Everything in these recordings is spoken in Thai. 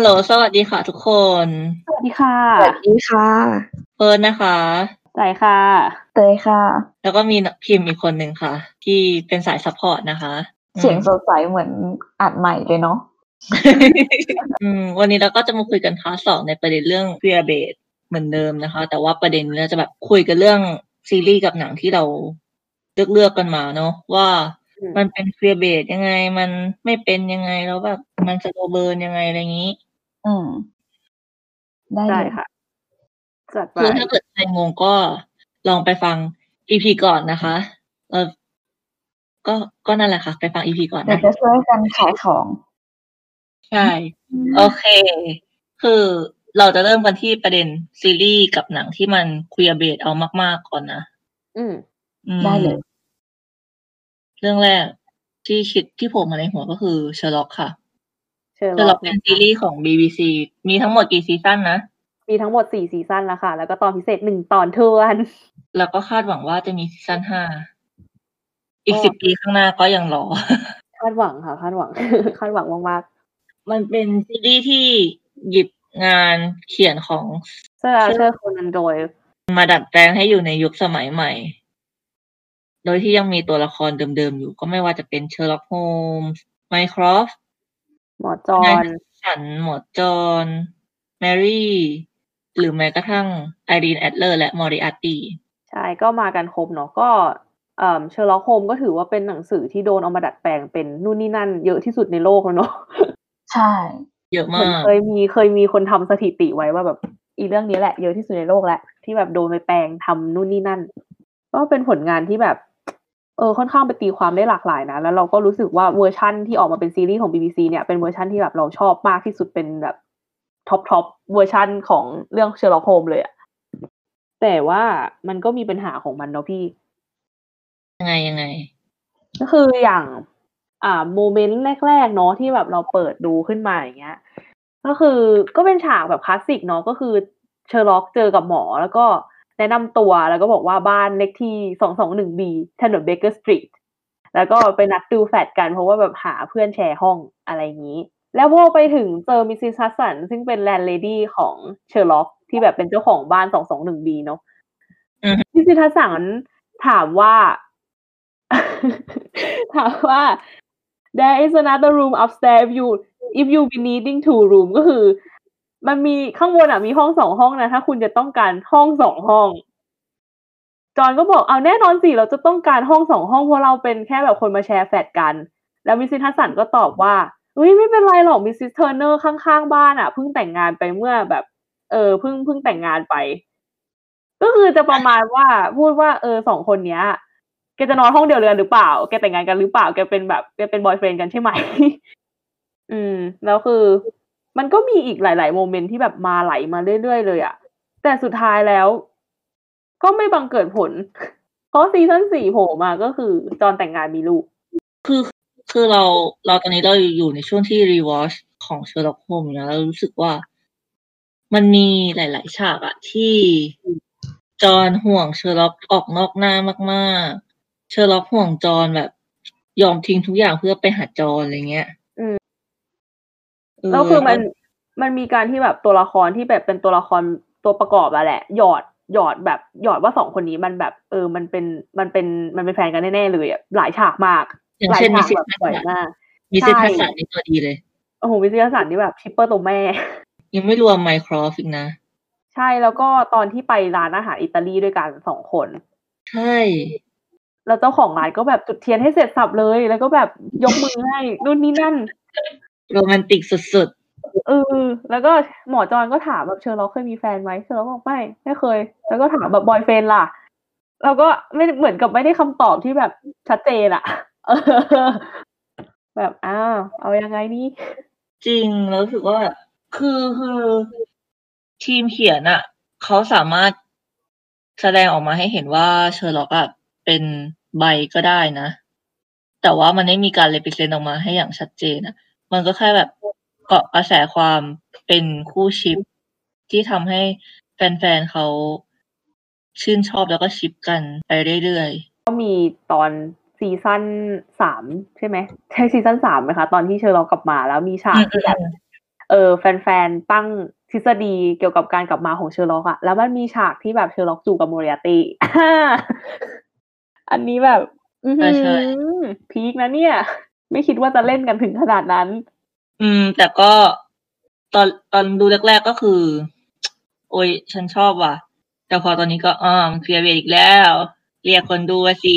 ฮัลโหล สวัสดีค่ะทุกคน สวัสดีค่ะ สวัสดีค่ะเฟิร์นนะคะใจค่ะ เตยค่ะ แล้วก็มีพิมพ์อีกคนหนึ่งค่ะ ที่เป็นสาย support นะคะ เสียงสดใสเหมือนอัดใหม่เลยเนาะอืมวันนี้เราก็จะมาคุยกัน part สองในประเด็นเรื่อง queerbait เหมือนเดิมนะคะ แต่ว่าประเด็นเราจะแบบคุยกันเรื่องซีรีส์กับหนังที่เราเลือกเลือกกันมาเนาะว่าอืมมันเป็น queerbait ยังไง มันไม่เป็นยังไงแล้วแบบมันสโลเบิร์นยังไงอะไรอย่างนี้ อืม ได้ได้เลยค่ะจัดไปคือถ้าเกิดใครงงก็ลองไปฟังอีพีก่อนนะคะเออก็ก็นั่นแหละค่ะ ไปฟังอีพีก่อนเดี๋ยวนะจะช่วยกันขายของ ใช่ โอเค คือเราจะเริ่มกันที่ประเด็นซีรีส์กับหนังที่มันคุยเบสเอามาก ๆ ก่อนนะ อืมอืมได้เลย เรื่องแรกที่คิดที่โผล่มาในหัวก็คือเชอร์ล็อกค่ะ เชิญเชอร์ล็อกเป็นซีรีส์ของ BBC มีทั้งหมดกี่ season นะ มีทั้งหมดสี่ season แล้วค่ะ แล้วก็ตอนพิเศษหนึ่งตอนทวนแล้วก็คาดหวังว่าจะมี season ห้า อีกก็สิบปีข้างหน้าก็ยังรอ คาดหวังค่ะ คาดหวัง คาดหวังมากมันเป็นซีรีส์ที่หยิบงานเขียนของๆเซอร์อาเธอร์โคนันดอยล์มาดัดแปลงให้อยู่ในยุคสมัยใหม่ โดยที่ยังมีตัวละครเดิมๆอยู่ ก็ไม่ว่าจะเป็นเชอร์ล็อกโฮมส์ไมครอฟต์ หมอจอนฉันหมอจอห์นแมรี่ หรือแม้กระทั่งไอรีนแอดเลอร์และมอริอาร์ตีใช่ก็มากันครบเนาะก็เอ่อเชอร์ล็อกโฮมส์ก็ถือว่าเป็นหนังสือที่โดนเอามาดัดแปลงเป็นนู่นนี่นั่น เยอะที่สุดในโลกแล้วเนาะใช่ เยอะเหมือนมากเคยมีเคยมีคนทำสถิติไว้ว่าแบบอีเรื่องนี้แหละเยอะที่สุดในโลกแหละที่แบบโดนไปแปลงทำนู่นนี่นั่น ก็เป็นผลงานที่แบบ เออค่อนข้างไปตีความได้หลากหลายนะ แล้วเราก็รู้สึกว่าเวอร์ชั่นที่ออกมาเป็นซีรีส์ของ BBC เนี่ยเป็นเวอร์ชั่นที่แบบเราชอบมากที่สุดเป็นแบบ top top version ของเรื่องเชอร์ล็อกโฮมส์เลยอะแต่ว่ามันก็มีปัญหาของมันเนาะพี่ ยังไงยังไง ก็คืออย่าง อ่า moment แรก ๆ เนาะที่แบบเราเปิดดูขึ้นมาอย่างเงี้ย ก็คือก็เป็นฉากแบบคลาสสิกเนาะก็คือเชอร์ล็อกเจอกับหมอแล้วก็ แนะนำตัวแล้วก็บอกว่าบ้านเลขที่สองสองหนึ่งบีถนนเบเกอร์สตรีทแล้วก็ไปนัดดูแฟลตกันเพราะว่าแบบหาเพื่อนแชร์ห้องอะไรอย่างนี้ แล้วพอไปถึงเจอมิสซิสฮัดสันซึ่งเป็น landlady ของเชอร์ล็อกที่แบบเป็นเจ้าของบ้านสองสองหนึ่งบีเนาะอือฮึ Mrs. Hudson ถามว่า ถามว่า there is another room upstairs if you if you be needing two room ก็คือ มันมีข้างบนอะมีห้องสองห้องนะถ้าคุณจะต้องการห้องสองห้อง จอนก็บอกเอาแน่นอนสิเราจะต้องการห้องสองห้องเพราะเราเป็นแค่แบบคนมาแชร์แฟลตกัน แล้ว Mrs. Hudson ก็ตอบว่าเฮ้ยไม่เป็นไรหรอก Mrs. Turner ข้างๆบ้านอะเพิ่งแต่งงานไปเมื่อแบบ เออเพิ่งเพิ่งแต่งงานไป ก็คือจะประมาณว่าพูดว่าเออสองคนเนี้ยแกจะนอนห้องเดียวกันหรือเปล่า แกแต่งงานกันหรือเปล่าแกเป็นแบบแกเป็น boyfriend กันใช่ไหมอืม แล้วคือ มันก็มีอีกหลาย ๆ moment ที่แบบมาไหลมาเรื่อย ๆ เลยอะแต่สุดท้ายแล้ว ก็ไม่บังเกิดผล เพราะซีซั่นสี่โผล่มาก็คือจอนแต่งงานมีลูก คือคือเราเราตอนนี้เราอยู่ในช่วงที่ rewatchของเชอร์ล็อกโฮมนะเรารู้สึกว่ามันมีหลาย ๆ ฉากอะที่จอนห่วงเชอร์ล็อกออกนอกหน้ามาก ๆ เชอร์ล็อกห่วงจอนแบบ ยอมทิ้งทุกอย่างเพื่อไปหาจอนอะไรเงี้ย แล้วคือมันมันมีการที่แบบตัวละครที่แบบเป็นตัวละครตัวประกอบอะแหละ หยอดหยอดแบบหยอดว่าสองคนนี้มันแบบเออมันเป็นมันเป็นมันเป็นแฟนกันแน่ๆเลยอะหลายฉากมากอย่างหลายเช่นฉามิกสซิสแบบทัสสวยสันมากมิสซิสใช่ทัสสันนี่ตัวดีเลยโอ้โหวิทยาศาสตร์นี่แบบชิปเปอร์ตัวแม่ ยังไม่รวมไมโครฟอีกนะ ใช่แล้วก็ตอนที่ไปร้านอาหารอิตาลีด้วยกันสองคน ใช่แล้วเจ้าของร้านก็แบบจุดเทียนให้เสร็จสับเลย แล้วก็แบบยกมือให้นู่นนี่นั่น โรแมนติกสุดเออแล้วก็หมอจอนก็ถามแบบเชอร์ล็อกเคยมีแฟนไหมเชอร์ล็อกบอกไม่ไม่เคย แล้วก็ถามแบบบอยเฟนล่ะแล้วก็ไม่เหมือนกับไม่ได้คำตอบที่แบบชัดเจนอะเออแบบอ้าวเอายังไงนี่ๆจริงแล้วรู้สึกว่าแบบคือคือทีมเขียนอะเขาสามารถแสดงออกมาให้เห็นว่าเชอร์ล็อกอะเป็นใบก็ได้นะ แต่ว่ามันไม่มีการเลปิเซนออกมาให้อย่างชัดเจนอะ มันก็แค่แบบเกาะกระแสความเป็นคู่ชิป ที่ทำให้แฟนๆเขาชื่นชอบแล้วก็ ship กันไปเรื่อยก็มีตอนซีซั่นสามใช่ไหมใช่ซีซั่นสามไหมคะ ตอนที่เชอร์ล็อกกลับมาแล้วมีฉากที่แบบเออแฟนๆ ตั้งทฤษฎีเกี่ยวกับการกลับมาของเชอร์ล็อกอะแล้วมันมีฉากที่แบบเชอร์ล็อกจูบกับโมเรียตี้อันนี้แบบอือหืใช่ใช่ออ peak นะเนี่ย ไม่คิดว่าจะเล่นกันถึงขนาดนั้น อืม แต่ก็ตอนตอนดูแรกๆก็คือ โอ้ยฉันชอบว่ะ แต่พอตอนนี้ก็อ่าเคลียร์เวทอีกแล้ว เรียกคนดูอะสิ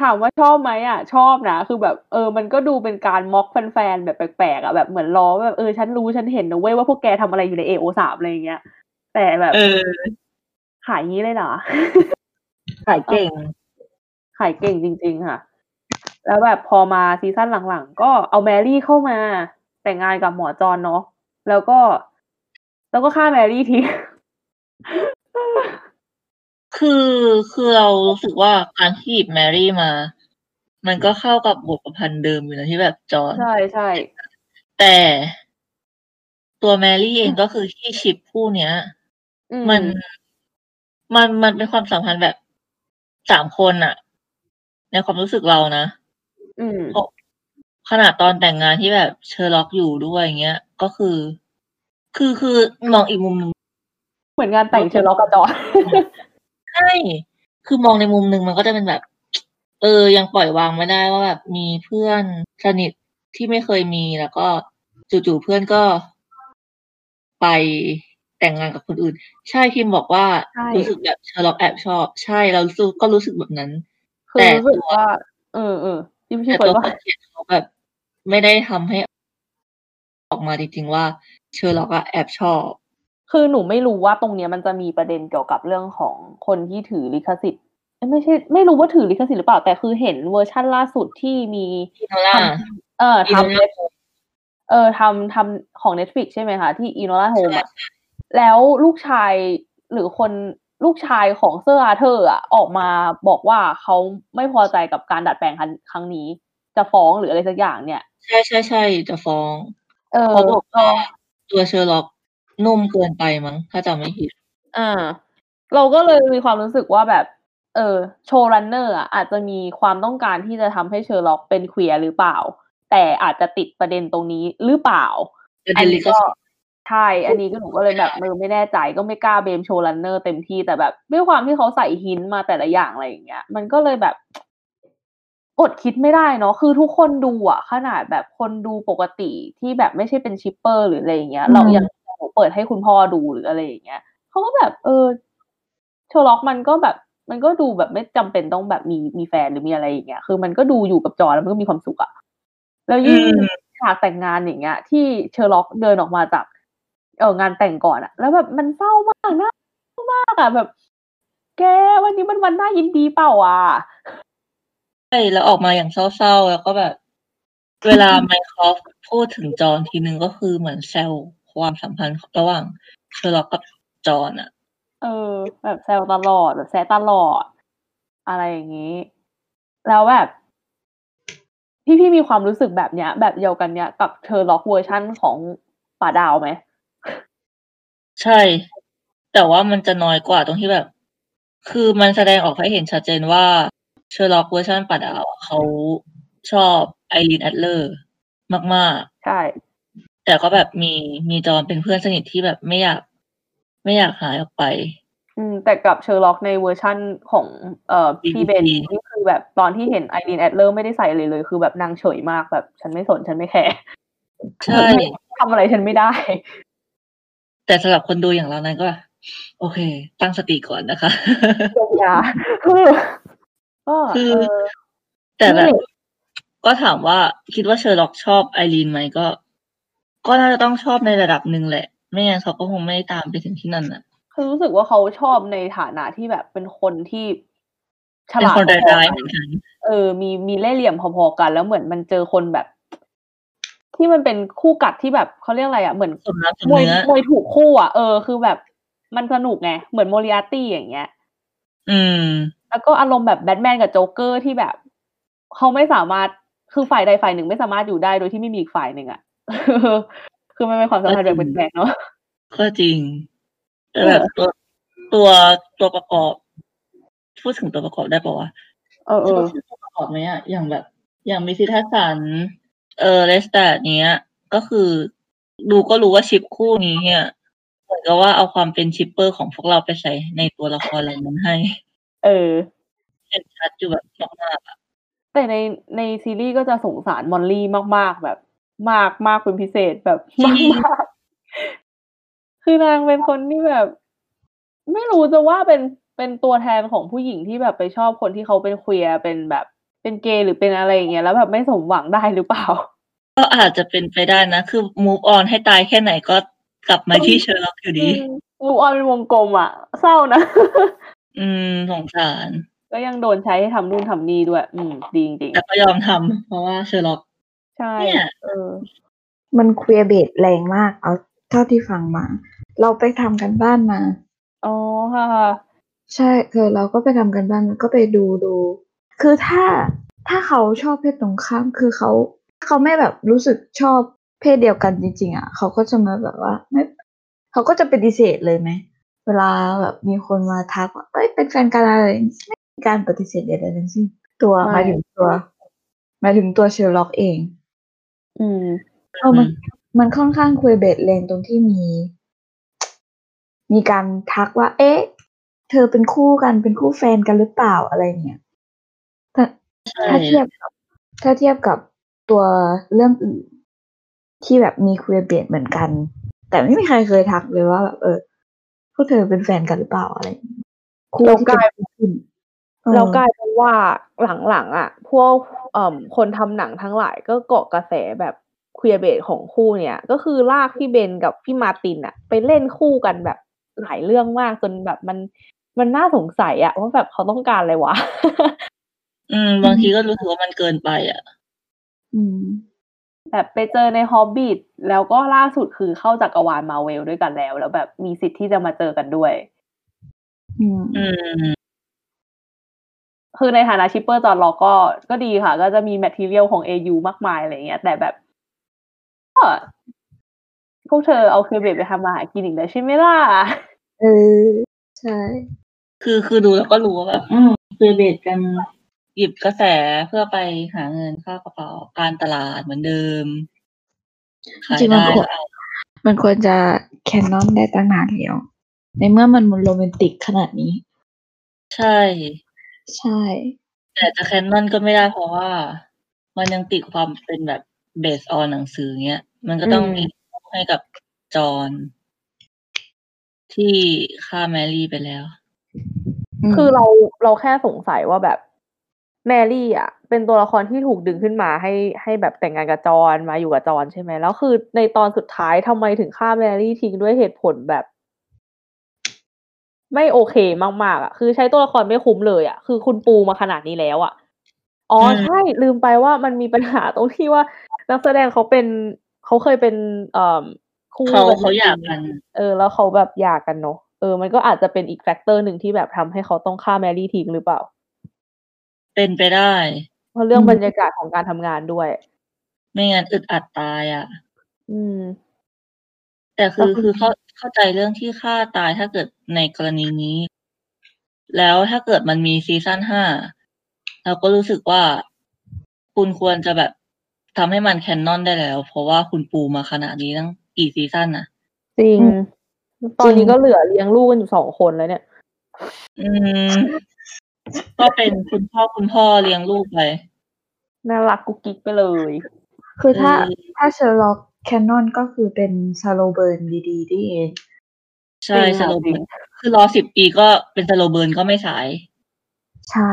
ถามว่าชอบไหมอะ ชอบนะ คือแบบเออ มันก็ดูเป็นการม็อกแฟนๆแบบแปลกๆอะแบบเหมือนล้อแบบเออฉันรู้ฉันเห็นนะเว้ยว่าพวกแกทำอะไรอยู่ในเอโอสามอะไรอย่างเงี้ย แต่แบบเออ ขายงี้เลยเหรอ ขายเก่ง ขายเก่งจริง ๆ ค่ะ แล้วแบบพอมาซีซั่นหลังๆ ก็เอาแมรี่เข้ามาแต่งงานกับหมอจอนเนาะแล้วก็ แล้วก็ฆ่าแมรี่ทิ้งคือคือเรารู้สึกว่าการที่หยิบแมรี่มา มันก็เข้ากับบทประพันธ์เดิมอยู่นะที่แบบจอห์นใช่ใช่แต่ตัวแมรี่เองก็คือที่ชิปคู่เนี้ยอืมันมันมันเป็นความสัมพันธ์แบบสามคนอะในความรู้สึกเรานะ อืมขนาดตอนแต่งงานที่แบบเชอร์ล็อกอยู่ด้วยอย่างเงี้ย ก็คือ คือคือมองอีกมุมหนึ่งเหมือนงานแต่งเชอร์ล็อกกับจอนใช่คือมองในมุมหนึ่งมันก็จะเป็นแบบ เออ ยังปล่อยวางไม่ได้ว่าแบบมีเพื่อนสนิทที่ไม่เคยมีแล้วก็จู่ๆเพื่อนก็ไปแต่งงานกับคนอื่น ใช่พิมบอกว่าใช่รู้สึกแบบเชอร์ล็อกแอบชอบ ใช่เรารู้สึกก็รู้สึกแบบนั้นคือแต่รู้สึกว่า เออเออ ที่พี่แต่เฟิร์ตันวว่าคนเขียนเขาแบบไม่ได้ทำให้ออกมาจริงๆว่า เชอร์ล็อกอะแอบชอบ คือหนูไม่รู้ว่าตรงเนี้ยมันจะมีประเด็นเกี่ยวกับเรื่องของคนที่ถือลิขสิทธิ์เอ้ยไม่ใช่ ไม่รู้ว่าถือลิขสิทธิ์หรือเปล่า แต่คือเห็นเวอร์ชั่นล่าสุดที่มีEnola เออ Enola เออทำทำของ Netflix ใช่ไหมคะ ที่ Enola Holmes อะแล้วลูกชายหรือคน ลูกชายของเซอร์อาร์เธอร์อะออกมาบอกว่าเขาไม่พอใจกับการดัดแปลงครั้งครั้งนี้ จะฟ้องหรืออะไรสักอย่างเนี่ย ใช่ใช่ใช่จะฟ้องเออเขาบอกว่าตัวเชอร์ล็อกนุ่มเกินไปมั้งถ้าจำไม่ผิดอ่าเราก็เลยมีความรู้สึกว่าแบบ เออ showrunner อะอาจจะมีความต้องการที่จะทำให้เชอร์ล็อกเป็น queer หรือเปล่า แต่อาจจะติดประเด็นตรงนี้หรือเปล่าประอัเด็นนลินี้ขก็สิทธิ์ ใช่ อันนี้ก็หนูก็เลยแบบเออไม่แน่ใจก็ไม่กล้า blame showrunner เต็มที่แต่แบบด้วยความที่เขาใส่ hint มาแต่ละอย่างอะไรอย่างเงี้ย มันก็เลยแบบอดคิดไม่ได้เนาะคือทุกคนดูอะขนาดแบบคนดูปกติที่แบบไม่ใช่เป็น shipper หรืออะไรอย่างเงี้ย เรายังหนูเปิดให้คุณพ่อดูหรืออะไรอย่างเงี้ยเขาก็แบบ เออเชอร์ล็อกมันก็แบบ มันก็ดูแบบไม่จำเป็นต้องแบบมีมีแฟนหรือมีอะไรอย่างเงี้ยคือมันก็ดูอยู่กับจอนแล้วมันก็มีความสุขอะแล้วยิ่งอืมฉากแต่งงานอย่างเงี้ย ที่เชอร์ล็อกเดินออกมาจาก เอองานแต่งก่อนอะแล้วแบบมันเศร้ามากนะเศร้ามากอะแบบ แกวันนี้มันวันน่ายินดีเปล่าอะใช่แล้วออกมาอย่างเศร้าๆ แล้วก็แบบ เวลา Mycroft พูดถึงจอห์นทีนึงก็คือเหมือนแซวความสัมพันธ์ระหว่างเชอร์ล็อกกับจอห์นอะเออ แบบแซวตลอดแบบแซะตลอด อะไรอย่างนี้ แล้วแบบพี่พี่มีความรู้สึกแบบเนี้ย แบบเดียวกันเนี้ยกับเชอร์ล็อกเวอร์ชั่นของป๋าดาวไหม ใช่ แต่ว่ามันจะน้อยกว่าตรงที่แบบ คือมันแสดงออกให้เห็นชัดเจนว่าเชอร์ล็อกเวอร์ชันป๋าดาวอะเขาชอบไอรีนแอดเลอร์มาก ใช่ ๆ แต่ก็แบบมีมีจอห์นเป็นเพื่อนสนิทที่แบบไม่อยาก ไม่อยากหายออกไป อืมแต่กับเชอร์ล็อกในเวอร์ชั่นของเอ่อพี่ BBC เบนนี่คือแบบตอนที่เห็นไอรีนแอดเลอร์ไม่ได้ใส่อะไรเลย คือแบบนางเฉยมากแบบฉันไม่สนฉันไม่แคร์ใช่ ทำอะไรฉันไม่ได้ แต่สำหรับคนดูอย่างเรานั้นก็ โอเค ตั้งสติก่อนนะคะเยียวยาคือก็คือเออแต่แบบนี่ก็ถามว่าคิดว่าเชอร์ล็อกชอบไอรีนไหมก็ ก็น่าจะต้องชอบในระดับหนึ่งแหละ ไม่งั้นเขาก็คงไม่ตามไปถึงที่นั่นน่ะ คือรู้สึกว่าเขาชอบในฐานะที่แบบเป็นคนที่ฉลาดพอๆกัน เป็นคนร้ายๆเหมือนกันเออ มีมีเล่ห์เหลี่ยมพอๆกัน แล้วเหมือนมันเจอคนแบบ ที่มันเป็นคู่กัดที่แบบเขาเรียกอะไรอะเหมือนสมน้ำสมมวยเนื้อมวยถูกคู่อะเออคือแบบมันสนุกไงเหมือนโมริอาตี้อย่างเงี้ย อืม แล้วก็อารมณ์แบบแบทแมนกับโจ๊กเกอร์ที่แบบเขาไม่สามารถคือฝ่ายใดฝ่ายหนึ่งไม่สามารถอยู่ได้โดยที่ไม่มีอีกฝ่ายหนึ่งอะคือมันเป็นความสัมพันธ์แบบแปลกๆเนาะก็จริงแต่แบบตัวตัวตัวประกอบพูดถึงตัวประกอบได้ปะวะเออเออพูดถึงตัวประกอบไหมอะอย่างแบบ อย่าง Mrs. Hudson เออเลสแตดเนี้ย ก็คือดูก็รู้ว่า ship คู่นี้เนี่ยเหมือนกับว่าเอาความเป็น shipper ของพวกเราไปใส่ในตัวละครเหล่านั้นให้ เออเห็นชัดอยู่แบบมากๆอะแต่ในในซีรีส์ก็จะสงสารมอลลี่มากๆแบบ มากมากเป็นพิเศษแบบมากมากคือนางเป็นคนที่แบบ ไม่รู้จะว่าเป็นเป็นตัวแทนของผู้หญิงที่แบบไปชอบคนที่เขาเป็น queer เป็นแบบ เป็นเกย์หรือเป็นอะไรอย่างเงี้ยแล้วแบบไม่สมหวังได้หรือเปล่า ก็อาจจะเป็นไปได้นะ คือ move on ให้ตายแค่ไหนก็กลับมาที่เชอร์ล็อกอยู่ดี move on เป็นวงกลมอะ เศร้านะ อืมสงสาร ก็ยังโดนใช้ให้ทำนู่นทำนี่ด้วย อืม ดีจริงแต่ก็ยอมทำเพราะว่าเชอร์ล็อกๆใช่เนี่ยเออ มัน queerbait แรงมาก เอาเท่าที่ฟังมา เราไปทำการบ้านมา อ๋อค่ะ ใช่คือเราก็ไปทำกันบ้านก็ไปดูดู คือถ้าถ้าเขาชอบเพศตรงข้ามคือเขาเขาไม่แบบรู้สึกชอบเพศเดียวกันจริง ๆ อะ เขาก็จะมาแบบว่าไม่เขาก็จะปฏิเสธเลยไหมเวลาแบบมีคนมาทักว่าเอ้ยเป็นแฟนกันอะไรไม่มีการปฏิเสธใดๆทั้งสิ้นตัวใช่หมายถึงตัวหมายถึงตัวเชอร์ล็อกเอง อืมเออมันมันค่อนข้างคุยเบสแรงตรงที่มี มีการทักว่า เอ๊ะ เธอเป็นคู่กันเป็นคู่แฟนกันหรือเปล่าอะไรเนี่ยถ้า ใช่ ถ้าเทียบกับถ้าเทียบกับตัวเรื่องอื่นที่แบบมีคุยเบสเหมือนกัน แต่ไม่มีใครเคยทักเลยว่าแบบเออพวกเธอเป็นแฟนกันหรือเปล่าอะไรอย่างเงี้ยคู่เราที่กลายจะขึ้นออ เรากลายเป็นว่าหลังๆอะ พวกเอ่อคนทำหนังทั้งหลายก็เกาะกระแสแบบqueerbait ของคู่เนี่ย ก็คือลากพี่เบนกับพี่มาร์ตินอะ ไปเล่นคู่กันแบบหลายเรื่องมากจนแบบมันมันน่าสงสัยอะว่าแบบเขาต้องการอะไรวะ อืม บางทีก็รู้สึกว่ามันเกินไปอะ อืม แบบไปเจอในฮอบบิทแล้วก็ล่าสุดคือเข้าจักรวาลมาร์เวลด้วยกันแล้ว แล้วแบบมีสิทธิ์ที่จะมาเจอกันด้วย อืมอืมคือในฐานะ shipper จอนล็อกก็ก็ดีค่ะ ก็จะมี material ของ AU มากมายอะไรเงี้ย แต่แบบก็พวกเธอเอา queerbait ไปทำมาหากินอีกแล้วใช่ไหมล่ะ เออ ใช่ คือคือดูแล้วก็รู้ว่าแบบอืม queerbait กัน หยิบกระแสเพื่อไปหาเงินเข้ากระเป๋าการตลาดเหมือนเดิมขายจริงๆมันได้ควรก็เอามันควรจะ canon ได้ตั้งนานแล้วในเมื่อมันมันโรแมนติกขนาดนี้ ใช่ ใช่ แต่จะแคนนอนก็ไม่ได้เพราะว่า มันยังติดความเป็นแบบเบสออนหนังสือเงี้ย มันก็ต้องอืมมีให้กับจอห์นที่ฆ่าแมรี่ไปแล้ว คือเราเราแค่สงสัยว่าแบบ แมรี่อะ เป็นตัวละครที่ถูกดึงขึ้นมาให้ให้แบบแต่งงานกับจอห์นมาอยู่กับจอห์นใช่ไหมแล้วคือในตอนสุดท้ายทำไมถึงฆ่าแมรี่ทิ้งด้วยเหตุผลแบบ ไม่โอเคมากๆอะ คือใช้ตัวละครไม่คุ้มเลยอะ คือคุณปูมาขนาดนี้แล้วอะอ๋ออืมใช่ลืมไปว่ามันมีปัญหาตรงที่ว่า นักแสดงเขาเป็นเขาเคยเป็นเอ่อคู่เขากันเขาหย่าจริงๆกัน เออ แล้วเขาแบบหย่ากันเนอะเออ มันก็อาจจะเป็นอีก factor หนึ่งที่แบบทำให้เขาต้องฆ่าแมรี่ทิ้งหรือเปล่า เป็นไปได้ เพราะเรื่องบรรยากาศของการทำงานด้วย ไม่งั้นอึดอัดตายอะ อืม แต่คือก็คือคือเข้าเข้าใจเรื่องที่ฆ่าตายถ้าเกิดในกรณีนี้ แล้วถ้าเกิดมันมีซีซั่นห้าเราก็รู้สึกว่าคุณควรจะแบบทำให้มันแคนนอนได้แล้ว เพราะว่าคุณปูมาขนาดนี้ตั้งกี่ซีซั่นนะจริงอืมตอนนี้ก็เหลือเลี้ยงลูกกันอยู่สองคนแล้วเนี่ย อืม ก็เป็นคุณพ่อคุณพ่อเลี้ยงลูกไปน่ารักกุ๊กกิ๊กไปเลย คือถ้าเออถ้าเชอร์ล็อก canon ก็คือเป็น slow burn ดีๆนี่เองอะ ใช่ slow burn จริงคือรอสิบปีก็เป็น slow burn ก็ไม่สาย ใช่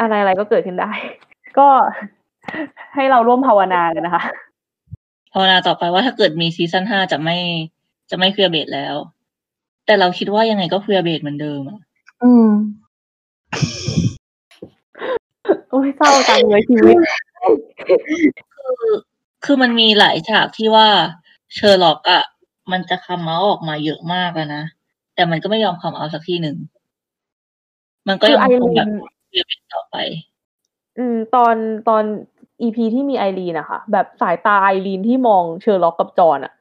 อะไรอะไรก็เกิดขึ้นได้ ก็ให้เราร่วมภาวนากันนะคะ ภาวนาต่อไปว่าถ้าเกิดมีซีซั่นห้าจะไม่จะไม่ queerbait แล้ว แต่เราคิดว่ายังไงก็ queerbait เหมือนเดิมอะ อืม โอ้ยเศร้าจังเลยชีวิต คือคือมันมีหลายฉากที่ว่าเชอร์ล็อกอะมันจะ come out ออกมาเยอะมากอะนะ แต่มันก็ไม่ยอม come out สักทีหนึ่ง มันก็คือยังคงแบบ ไอรีน queerbait ต่อไป อืม ตอนตอน EP ที่มีไอรีนอะค่ะ แบบสายตาไอรีนที่มองเชอร์ล็อกกับจอห์นอะ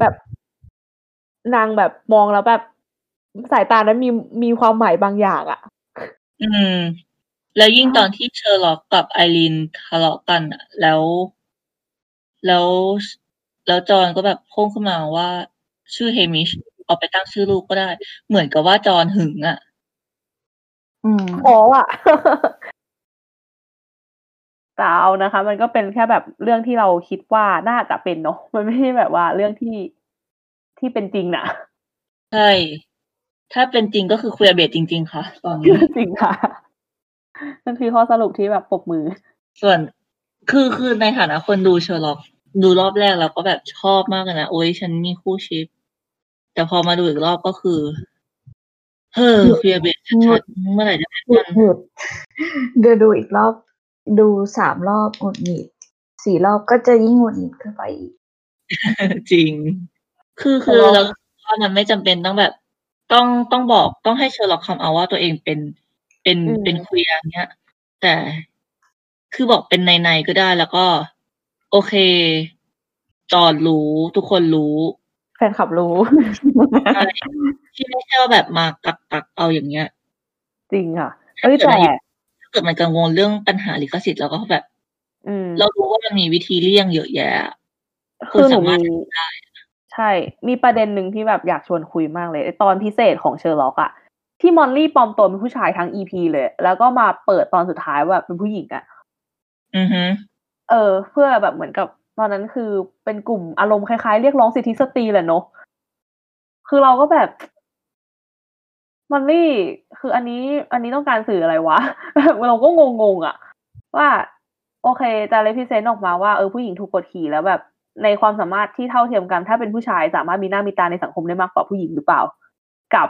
แบบนางแบบมองแล้วแบบ สายตานั้นมีมีความหมายบางอย่างอะอืม แล้วยิ่งตอนที่เชอร์ล็อกกับไอรีนทะเลาะกันอะแล้ว แล้ว แล้วจอห์นก็แบบโพล่งขึ้นมาว่าชื่อเฮมิชเอาไปตั้งชื่อลูกก็ได้ เหมือนกับว่าจอห์นหึงอะอืมโอ้อะแต่เอานะคะ มันก็เป็นแค่แบบเรื่องที่เราคิดว่าน่าจะเป็นเนาะมันไม่ใช่แบบว่าเรื่องที่ที่เป็นจริงนะใช่ ถ้าเป็นจริงก็คือคุยเบตจริง ๆ ค่ะ ตอนนี้จริงค่ะนั่นคือข้อสรุปที่แบบปรบมือ ส่วนคือคือในฐานะคนดูเชอร์ล็อก ดูรอบแรกแล้วก็แบบชอบมากเลยนะโอ้ยฉันมีคู่ชิป แต่พอมาดูอีกรอบก็คือ เฮ้อคุยเบตชัดๆเมื่อไหร่จะเป็นหงุมัดนหงิดเดี๋ยวดูอีกรอบ ดูสามรอบหงุดหงิดสี่รอบก็จะยิ่งหงุดหงิดขึ้นไปอีกจริง คือคือเชอร์ล็เราว่ามันไม่จำเป็นต้องแบบ ต้องต้องบอกต้องให้เชอร์ล็อก come out ว่าตัวเองเป็นเป็นอืมเป็น queer อย่างเงี้ย แต่คือบอกเป็นนัย นัยๆก็ได้แล้วก็ โอเค จอห์นรู้ ทุกคนรู้แฟนคลับรู้ใช่ที่ไม่ใช่ว่าแบบมากั๊กกั๊กๆเอาอย่างเงี้ย จริงค่ะเอ้ยแต่ถ้าเกิดมันกังวลเรื่องปัญหาลิขสิทธิ์แล้วก็แบบอืมเรารู้ว่ามันมีวิธีเลี่ยงเยอะแยะคือหนูคุณสามารถมีทำได้ ใช่ มีประเด็นหนึ่งที่แบบอยากชวนคุยมากเลยไอ้ตอนพิเศษของเชอร์ล็อกอะที่มอลลี่ปลอมตัวเป็นผู้ชายทั้ง EP เลย แล้วก็มาเปิดตอนสุดท้ายว่าแบบเป็นผู้หญิงอะอือฮึเออ เพื่อแบบเหมือนกับตอนนั้นคือเป็นกลุ่มอารมณ์คล้ายๆ เรียกร้องสิทธิสตรีแหละเนอะคือเราก็แบบมอลลี่ คืออันนี้อันนี้ต้องการสื่ออะไรวะแบบเราก็งงๆอะว่า โอเคจะ represent ออกมาว่าเออผู้หญิงถูกกดขี่แล้วแบบ ในความสามารถที่เท่าเทียมกัน ถ้าเป็นผู้ชายสามารถมีหน้ามีตาในสังคมได้มากกว่าผู้หญิงหรือเปล่า กลับ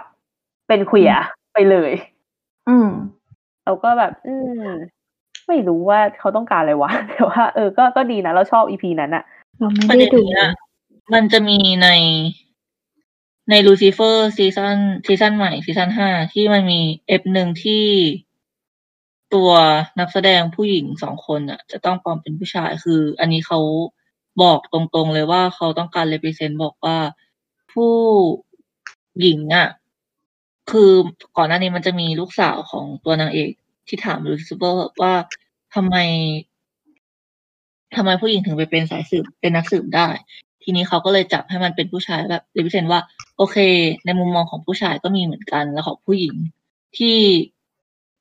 เป็น queer ไปเลย อืมเราก็แบบ อืมไม่รู้ว่าเขาต้องการอะไรวะแต่ว่าเออก็ก็ดีนะเราชอบอีพีนั้นอะเราไม่ประได้เด็นดูเนี้ยมันจะมีในในลูซิเฟอร์ซีซันซีซันใหม่ซีซันห้าที่มันมีอีพีหนึ่งที่ตัวนักแสดงผู้หญิงสองคนอะ จะต้องปลอมเป็นผู้ชายคือ อันนี้เขา บอกตรงๆเลยว่าเขาต้องการ represent บอกว่าผู้หญิงอะ คือก่อนหน้านี้มันจะมีลูกสาวของตัวนางเอกที่ถามลูซิเฟอร์ว่าทำไมทำไมผู้หญิงถึงไปเป็นสายสืบเป็นนักสืบได้ ทีนี้เขาก็เลยจับให้มันเป็นผู้ชายแบบ represent ว่า โอเค ในมุมมองของผู้ชายก็มีเหมือนกัน แล้วของผู้หญิงที่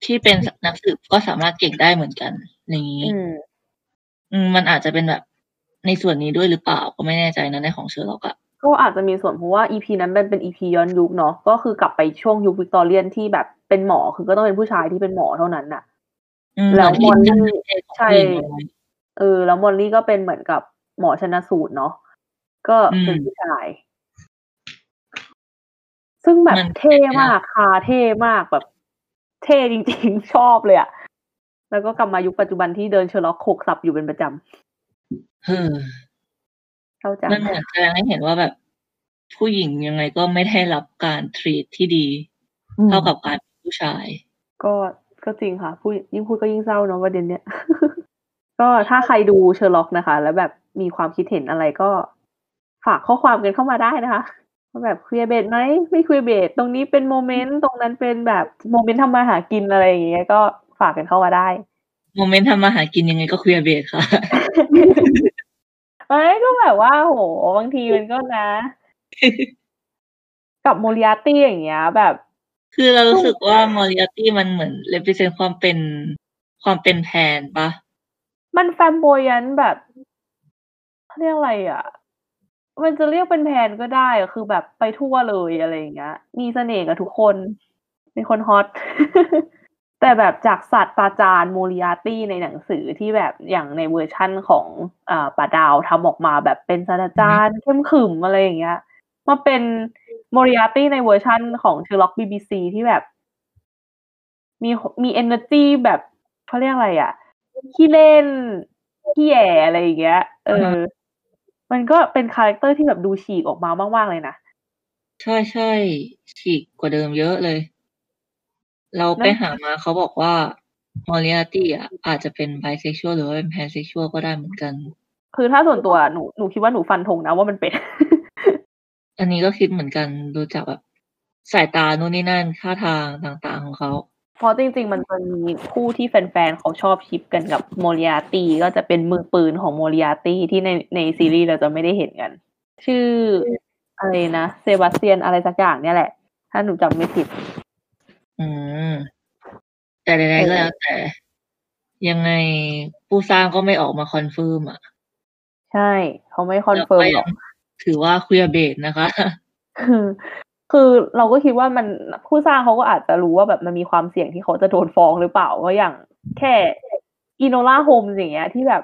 ที่เป็นนักสืบก็สามารถเก่งได้เหมือนกันอย่างนี้อืมอืมมันอาจจะเป็นแบบ ในส่วนนี้ด้วยหรือเปล่าก็ไม่แน่ใจนะในของเชอร์ล็อกอะก็อาจจะมีส่วนเพราะว่าอีพีนั้นมันเป็นอีพีย้อนยุคเนาะก็คือกลับไปช่วงยุควิกตอเรียนที่แบบเป็นหมอคือก็ต้องเป็นผู้ชายที่เป็นหมอเท่านั้นน่ะอืมแล้วเหมือนที่มอลลี่เป็นของใช่ผู้หญิงเอาไว้เออ แล้วมอลลี่ก็เป็นเหมือนกับหมอชนสูตรเนาะก็เป็นอืมผู้ชาย ซึ่งแบบมันเท่มากค่ะเท่มากแบบ เท่จริงๆ ชอบเลยอะแล้วก็กลับมายุคปัจจุบันที่โดนเชอร์ล็อกโขกสับอยู่เป็นประจ เฮ้อำเข้าใจมันเหมือนแสดงให้เห็นว่าแบบ ผู้หญิงยังไงก็ไม่ได้รับการ treat ที่ดีอืมเท่ากับการเป็นผู้ชาย ก็ก็จริงค่ะพูดยิ่งพูดก็ยิ่งเศร้าเนาะประเด็นเนี้ยก็ถ้าใครดูเชอร์ล็อกนะคะ แล้วแบบมีความคิดเห็นอะไรก็ ฝากข้อความกันเข้ามาได้นะคะว่าแบบ queerbait ไหมไม่ queerbait ตรงนี้เป็น moment ตรงนั้นเป็นแบบ moment ทำมาหากินอะไรอย่างเงี้ยก็ฝากกันเข้ามาได้ moment ทำมาหากินยังไงก็ queerbait ค่ะไม่ก็แบบว่าโหบางทีมันก็นะ กับโมริอาตี้อย่างเงี้ย แบบ คือเรารู้สึกว่ามอริอาตี้มันเหมือนเลเ e เซนความเป็นความเป็นแพนปะมัน flamboyant แบบเขาเรียกอะไรอะ มันจะเรียกเป็น pan ก็ได้อะคือแบบไปทั่วเลยอะไรอย่างเงี้ย มีเสน่ห์กับทุกคนเป็นคนฮอต แต่แบบจากศาสตราจารย์โมริอาตี้ในหนังสือที่แบบอย่างในเวอร์ชั่นของอ่าป๋าดาวน์ทำออกมาแบบเป็นศาสตราจารย์เข้มขรึมอะไรอย่างเงี้ยมาเป็นโมริอาตี้ในเวอร์ชั่นของเชอร์ล็อกบีบีซีที่แบบ มีมี energy แบบเขาเรียกอะไรอะขี้เล่นขี้แยอะไรอย่างเงี้ย เออ มันก็เป็นคาแรคเตอร์ที่แบบดูฉีกออกมามากๆเลยนะ ใช่ใช่ฉีกกว่าเดิมเยอะเลย เราไปนั่นหามาเขาบอกว่ามอริอาตี้อะอาจจะเป็นไบเซ็กชวลหรือว่าเป็น pansexual ก็ได้เหมือนกัน คือถ้าส่วนตัวหนูหนูคิดว่าหนูฟันธงนะว่ามันเป็น อันนี้ก็คิดเหมือนกันดูจากแบบสายตาโน่นนี่นั่นท่าทางต่างๆของเขาเพราะจริง ๆ มันจะมีคู่ที่แฟนๆเขาชอบชิปกันกับโมริอาตีก็จะเป็นมือปืนของโมริอาตีที่ในในซีรีส์เราจะไม่ได้เห็นกัน ชื่ออะไรนะเซบาสเตียนอะไรสักอย่างเนี่ยแหละ ถ้าหนูจำไม่ผิด อืม แต่ใดๆก็แล้วแต่ ยังไงผู้สร้างก็ไม่ออกมา confirm อะใช่ เขาไม่ confirm หรอกถือว่า queerbait นะคะ คือ คือเราก็คิดว่ามัน ผู้สร้างเขาก็อาจจะรู้ว่าแบบมันมีความเสี่ยงที่เขาจะโดนฟ้องหรือเปล่า ก็อย่างแค่ Enola Holmes อย่างเงี้ย ที่แบบ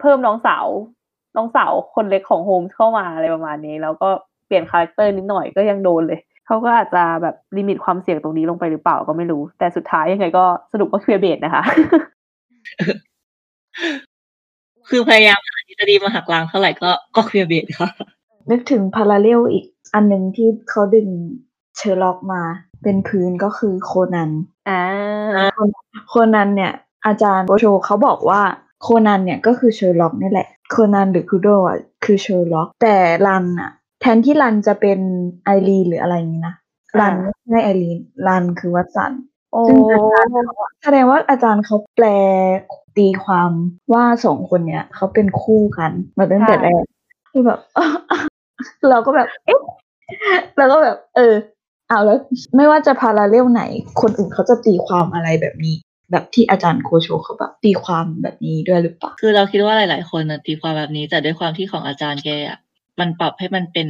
เพิ่มน้องสาว น้องสาวคนเล็กของโฮมเข้ามา อะไรประมาณนี้ แล้วก็เปลี่ยนคาแรคเตอร์นิดหน่อยก็ยังโดนเลย เขาก็อาจจะแบบ limit ความเสี่ยงตรงนี้ลงไปหรือเปล่าก็ไม่รู้ แต่สุดท้ายยังไงก็สรุปว่า queerbait นะคะ คือพยายามหาทฤษฎีมาหักล้างเท่าไหร่ก็ก็ queerbait ค่ะ นึกถึง parallel อีกอันหนึ่งที่เขาดึงเชอร์ล็อกมา เป็นพื้นก็คือโคนันอ่าโคนันเนี่ย อาจารย์โกโชเขาบอกว่าโคนันเนี่ยก็คือเชอร์ล็อกนี่แหละ โคนันหรือคูโดอะคือเชอร์ล็อก แต่รันอะ แทนที่รันจะเป็นไอรีนหรืออะไรอย่างนี้นะรันไม่ใช่ไอรีนรันคือวัตสันโอ้ซึ่งอาจารย์เขาแสดงว่าอาจารย์เขาแปลตีความว่าสองคนเนี้ยเขาเป็นคู่กัน มาตั้งแต่แรกคือแบบเราก็แบบเอ๊ะเราก็แบบ เออ เอาแล้วไม่ว่าจะพาราเรลไหน คนอื่นเขาจะตีความอะไรแบบนี้ แบบที่อาจารย์โคโชเขาแบบตีความแบบนี้ด้วยหรือเปล่าคือเราคิดว่าหลาย ๆ คนนะตีความแบบนี้แต่ด้วยความที่ของอาจารย์แกอะ มันปรับให้มันเป็น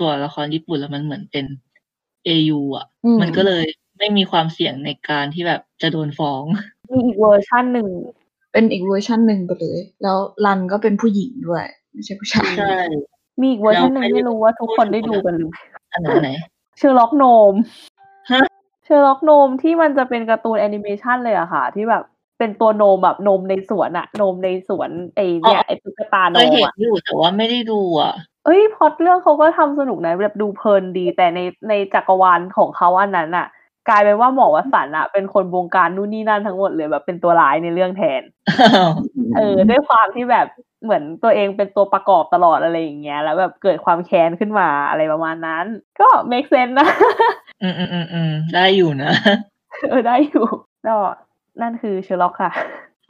ตัวละครญี่ปุ่นแล้วมันเหมือนเป็น AU อะอืมมันก็เลยไม่มีความเสี่ยงในการที่แบบจะโดนฟ้อง มีอีกเวอร์ชันหนึ่ง เป็นอีกเวอร์ชันหนึ่งไปเลย แล้วรันก็เป็นผู้หญิงด้วย ไม่ใช่ผู้ชายใช่มีอีกเวอร์ชันหนึ่งแล้วใครไม่รู้ว่าทุกคนได้ดูกันหรืออันไหนอันไหน Sherlock Gnomes ฮะ Sherlock Gnomes ที่มันจะเป็นการ์ตูนแอนิเมชันเลยอะค่ะ ที่แบบ เป็นตัว gnome แบบ gnome ในสวนอะ gnome ในสวนไอเนี่ยไอตุ๊กตาโนเคยมเห็นอะอยู่แต่ว่าไม่ได้ดูอะเอ้ยพล็อตเรื่องเขาก็ทำสนุกนะแบบดูเพลินดี แต่ในในจักรวาลของเขาอันนั้นอะกลายเป็นว่าหมอวสันต์อะเป็นคนบงการนู่นนี่นั่นทั้งหมดเลยแบบเป็นตัวร้ายในเรื่องแทนเออด้วยความที่แบบเหมือนตัวเองเป็นตัวประกอบตลอดอะไรอย่างเงี้ย แล้วแบบเกิดความแค้นขึ้นมาอะไรประมาณนั้น ก็ make sense นะ อืมอืมอืมอืมได้อยู่นะ เออได้อยู่ก็ นั่นคือเชอร์ล็อกค่ะ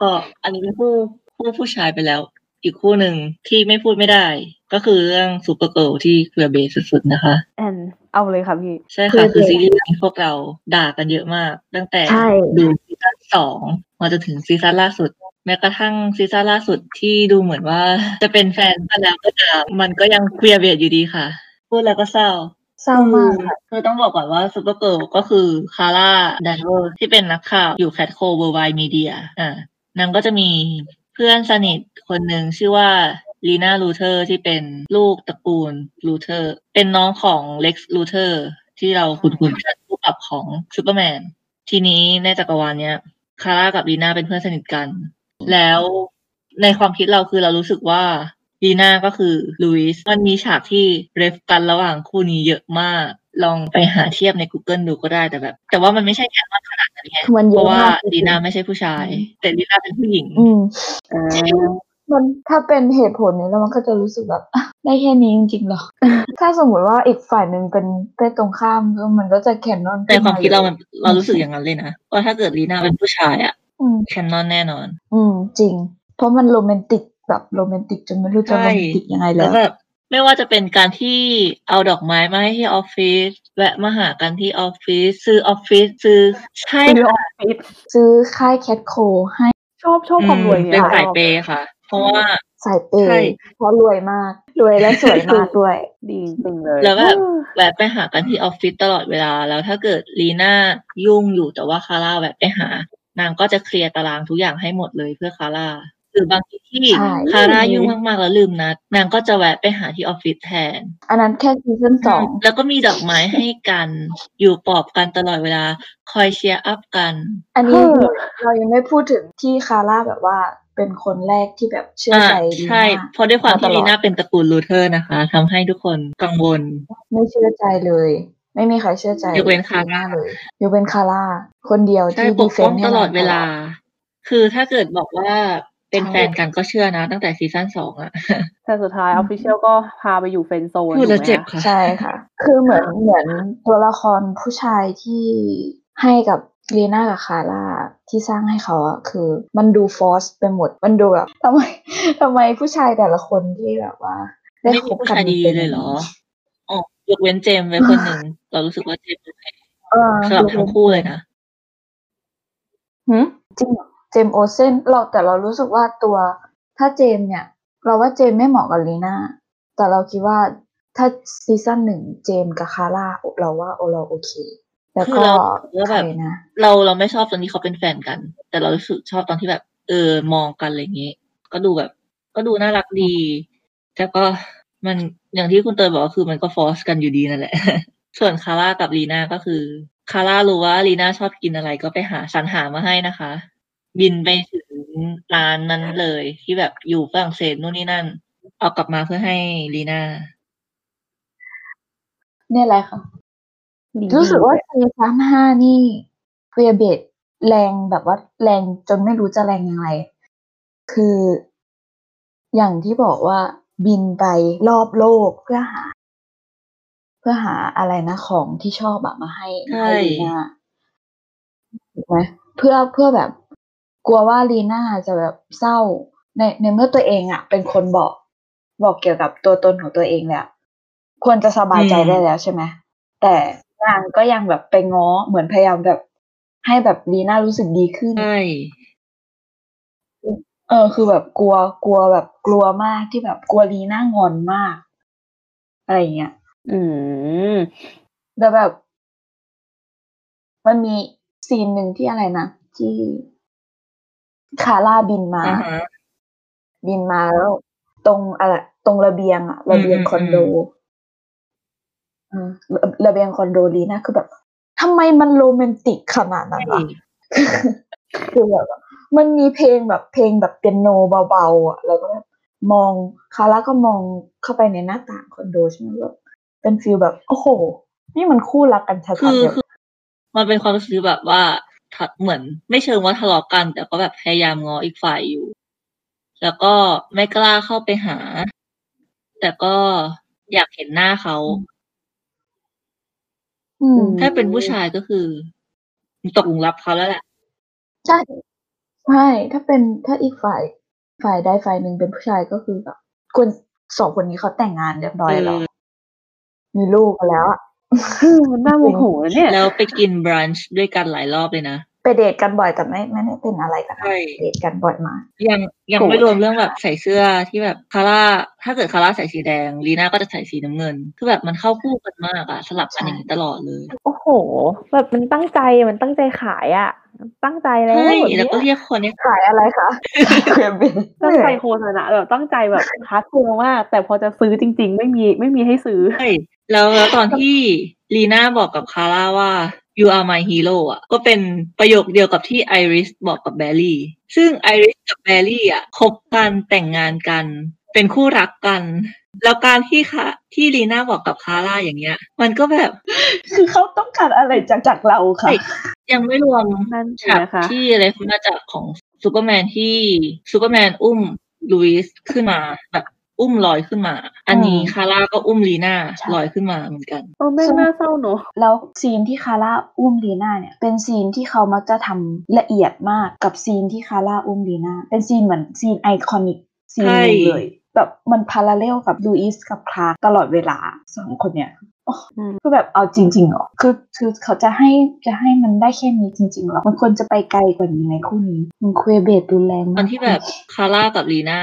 ก็อันนี้เป็นคู่คู่ผู้ชายไปแล้ว อีกคู่หนึ่งที่ไม่พูดไม่ได้ ก็คือเรื่อง Supergirl ที่ queerbait สุดๆนะคะแอนเอาเลยค่ะพี่ ใช่ค่ะ คือซีรีส์ที่พวกเราด่ากันเยอะมาก ตั้งแต่ใช่ดูซีซั่นสองมาจนถึงซีซั่นล่าสุด แม้กระทั่งซีซั่นล่าสุดที่ดูเหมือนว่าจะเป็นแฟนกันแล้วก็ตามมันก็ยัง queerbait อยู่ดีค่ะ พูดแล้วก็เศร้า เศร้ามากค่ะคือต้องบอกก่อนว่า Supergirl ก็คือคาร่าแดนเวอร์สที่เป็นนักข่าวอยู่ CatCo Worldwide Media อ่านางก็จะมีเพื่อนสนิทคนหนึ่งชื่อว่าลีน่าลูเทอร์ที่เป็นลูกตระกูลลูเทอร์ เป็นน้องของเล็กซ์ลูเทอร์ที่เราคุ้นๆกันคู่ปรับของซูเปอร์แมน ทีนี้ในจักรวาลเนี้ยคาร่ากับลีน่าเป็นเพื่อนสนิทกัน แล้วในความคิดเราคือเรารู้สึกว่า ลีน่าก็คือลุยส์มันมีฉากที่เรฟกันระหว่างคู่นี้เยอะมาก ลองไปหาเทียบใน Google ดูก็ได้แต่แบบ แต่ว่ามันไม่ใช่แค่ว่าขนาดนั้นไงคือมันเยเพอะราะว่ามากจริงๆลีน่าไม่ใช่ผู้ชาย แต่ลีน่าเป็นผู้หญิงอืมอ่ามันถ้าเป็นเหตุผลนี้แล้วมันก็จะรู้สึกแบบอะได้แค่นี้จริงๆเหรอ ถ้าสมมติว่าอีกฝ่ายหนึ่งเป็นเพศตรงข้ามก็มันก็จะแคนนอนในความคิดเรามันเรารู้สึกอย่างนั้นเลยนะว่าถ้าเกิดลีน่าเป็นผู้ชายอะอืม canon แน่นอน อืมจริง เพราะมันโรแมนติก แบบโรแมนติกจนไม่รู้จะใช่โรแมนติกยังไงแล้วแล้วแบบไม่ว่าจะเป็นการที่เอาดอกไม้มาให้ที่ออฟฟิศแวะมาหากันที่ออฟฟิศซื้อออฟฟิศซื้อใช่ซื้อออฟฟิศค่ะซื้อค่ายแคทโคให้ชอบชอบความรวยอืมเนี่ยเป็นสายเปย์ค่ะ เพราะว่าสายเปย์ใช่เพราะรวยมาก รวยและสวยมากด้วย ดีจริงๆเลย แล้วแบบแวะไปหากันที่ออฟฟิศตลอดเวลา แล้วถ้าเกิดลีน่ายุ่งอยู่แต่ว่าคาร่าแวะไปหานางก็จะเคลียร์ตารางทุกอย่างให้หมดเลยเพื่อคาร่าห รือบางทีที่ใช่ คาร่ายุ่งมากๆแล้วลืมนัด นางก็จะแวะไปหาที่ออฟฟิศแทน อันนั้นแค่ซีซั่นสอง แล้วก็มีดอกไม้ให้กัน อยู่ปลอบกันตลอดเวลา คอย cheer up กัน อันนี้เออ เรายังไม่พูดถึงที่คาร่าแบบว่าเป็นคนแรกที่แบบเชื่อใจลีน่าอ่าใช่เพราะด้วยความที่มาตลอด ลีน่าเป็นตระกูลลูเทอร์นะคะทำให้ทุกคนกังวล ไม่เชื่อใจเลย ไม่มีใครเชื่อใจยกเว้นคาร่า เลยยกเว้นคาร่า คนเดียวใช่ที่ปกป้อง defend ตลอดเวลาให้คือถ้าเกิดบอกว่า เป็นใช่แฟนกันก็เชื่อนะ ตั้งแต่ซีซั่นสองอะแต่สุดท้าย official ก็พาไปอยู่ friend zone พูดแล้วถูกไหมเจ็บคะค่ะใช่ค่ะ คือเหมือนเหมือนตัวละครผู้ชายที่ให้กับลีน่ากับคาร่าที่สร้างให้เขาอะคือ มันดู force ไปหมดมันดูแบบทำไมทำไมผู้ชายแต่ละคนที่แบบว่า ได้ไม่คมีบผู้กันชายดีป็นเลยเหรออ๋อยกเว้นเจมส์ไว้คนหนึ่งเรารู้สึกว่าเจมส์โอเคเออสำหรับทั้งคู่เลยนะหืมจริงเหรอเจมส์โอเซนเราแต่เรารู้สึกว่าตัวถ้าเจมส์เนี่ย เราว่าเจมส์ไม่เหมาะกับลีน่าแต่เราคิดว่าถ้าซีซั่นหนึ่งเจมส์กับคาร่าเราว่าโอเราโอเคแล้วคือก็เราว่าใคแบรบนะเราเราไม่ชอบตอนที่เขาเป็นแฟนกัน แต่เรารู้สึกชอบตอนที่แบบ เออมองกันอะไรอย่างงี้ก็ดูแบบ ก็ดูน่ารักดีแต่ก็มันอย่างที่คุณเตยบอกก็คือมันก็ฟอร์สกันอยู่ดีนั่นแหละ ส่วนคาร่ากับลีน่าก็คือ คาร่ารู้ว่าลีน่าชอบกินอะไรก็ไปหาสรรหามาให้นะคะ บินไปถึงร้านนั้นเลย ที่แบบอยู่ฝรั่งเศสนู่นนี่นั่น เอากลับมาเพื่อให้ลีน่าเนี่ยแหละค่ะดีรู้สึกว่าซีซั่นห้านี่เวียเบดแรงแบบว่าแรงจนไม่รู้จะแรงยังไง คืออย่างที่บอกว่าบินไปรอบโลกเพื่อหา เพื่อหาอะไรนะของที่ชอบอะมาให้ใช่ให้ลีน่าถูกไหมเพื่อเพื่อแบบ กลัวว่าลีน่าจะแบบเศร้าในในเมื่อตัวเองอะเป็นคนบอกบอกเกี่ยวกับตัวตนของตัวเองเนี่ยควรจะสบายใจอืมได้แล้วใช่ไหมแต่นางก็ยังแบบไปง้อเหมือนพยายามแบบ ให้แบบลีน่ารู้สึกดีขึ้นใช่เออ คือแบบกลัวกลัวแบบกลัวมากที่แบบกลัวลีน่างอนมาก อะไรอย่างเงี้ยอืมแล้วแบบ มันมีซีนหนึ่งที่อะไรนะที่ คาร่าบินมาอ่าฮะบินมาแล้วตรงอะไรตรงระเบียงอะระเบียงอืมคอนโดอืมเออระระเบียงคอนโดลีน่าคือแบบทำไมมันโรแมนติกขนาดนั้นใช่วะคือแบบว่ามันมีเพลงแบบเพลงแบบเปียโนเบาๆอะแล้วก็แบบมองคาร่าก็มองเข้าไปในหน้าต่างคอนโดใช่ไหมแบบเป็นฟีลแบบ โอ้โห นี่มันคู่รักกันชัดคือๆเลยคือมันเป็นความรู้สึกแบบว่าทะ เหมือน ไม่เชิงว่าทะเลาะกัน แต่ก็แบบพยายามง้ออีกฝ่ายอยู่ แล้วก็ไม่กล้าเข้าไปหา แต่ก็อยากเห็นหน้าเขาอืมถ้าเป็นผู้ชายก็คือตกหลุมรักเขาแล้วแหละใช่ใช่ถ้าเป็นถ้าอีกฝ่ายฝ่ายใดฝ่ายหนึ่งเป็นผู้ชายก็คือแบบคนสองคนนี้เขาแต่งงานเรียบร้อยแล้วเออมีลูกกันแล้วอะ มันน่าโมโหนะเนี่ย แล้วไปกิน brunch ด้วยกันหลายรอบเลยนะ ไปเดทกันบ่อยแต่ไม่ไม่ได้เป็นอะไรกันนะใช่เดทกันบ่อยมากยังยังโกรธไม่รวมเรื่องแบบใส่เสื้อที่แบบคาร่าถ้าเกิดคาร่าใส่สีแดงลีน่าก็จะใส่สีน้ำเงิน คือแบบมันเข้าคู่กันมากอะสลับกันอย่างนี้ตลอดเลย โอ้โห แบบมันตั้งใจมันตั้งใจขายอะตั้งใจแล้วใช่แบบแล้วก็เนี้ยเรียกคนเนี้ยขายอะไรคะเคยเป็นตั้งใจโฆษณาแบบตั้งใจแบบ hardcore มากแต่พอจะซื้อจริง ๆ ไม่มีไม่มีให้ซื้อใช่ แล้วแล้วตอนที่ลีน่าบอกกับคาร่าว่า you are my hero อะ ก็เป็นประโยคเดียวกับที่ไอริสบอกกับแบร์รี่ ซึ่งไอริสกับแบร์รี่อะคบกันแต่งงานกัน เป็นคู่รักกัน แล้วการที่ค่ะที่ลีน่าบอกกับคาร่าอย่างเงี้ย มันก็แบบ คือเขาต้องการอะไรจากจากเราค่ะใช่ยังไม่รวมนั่นสิฉากนะคะที่อะไรคุณมาจากของซูเปอร์แมนที่ซูเปอร์แมนอุ้มลูอิสขึ้นมาแบบ อุ้มลอยขึ้นมา อันนี้อืมคาร่าก็อุ้มลีน่าใช่ลอยขึ้นมาเหมือนกันโอ้แม่งน่าเศร้าเนอะแล้วซีนที่คาร่าอุ้มลีน่าเนี่ย เป็นซีนที่เขามักจะทำละเอียดมากกับซีนที่คาร่าอุ้มลีน่าเป็นซีนเหมือนซีน iconic ซีนหนึ่งใช่เลยแบบมัน parallel กับลูอิสกับคลาร์กตลอดเวลาสองคนเนี่ยอืมคือแบบเอาจริงๆเหรอคือคือเขาจะให้จะให้มันได้แค่นี้จริงๆเหรอมันควรจะไปไกลกว่านี้ในคู่นี้มัน queerbait รุนแรงมากตอนที่แบบคาร่ากับลีน่า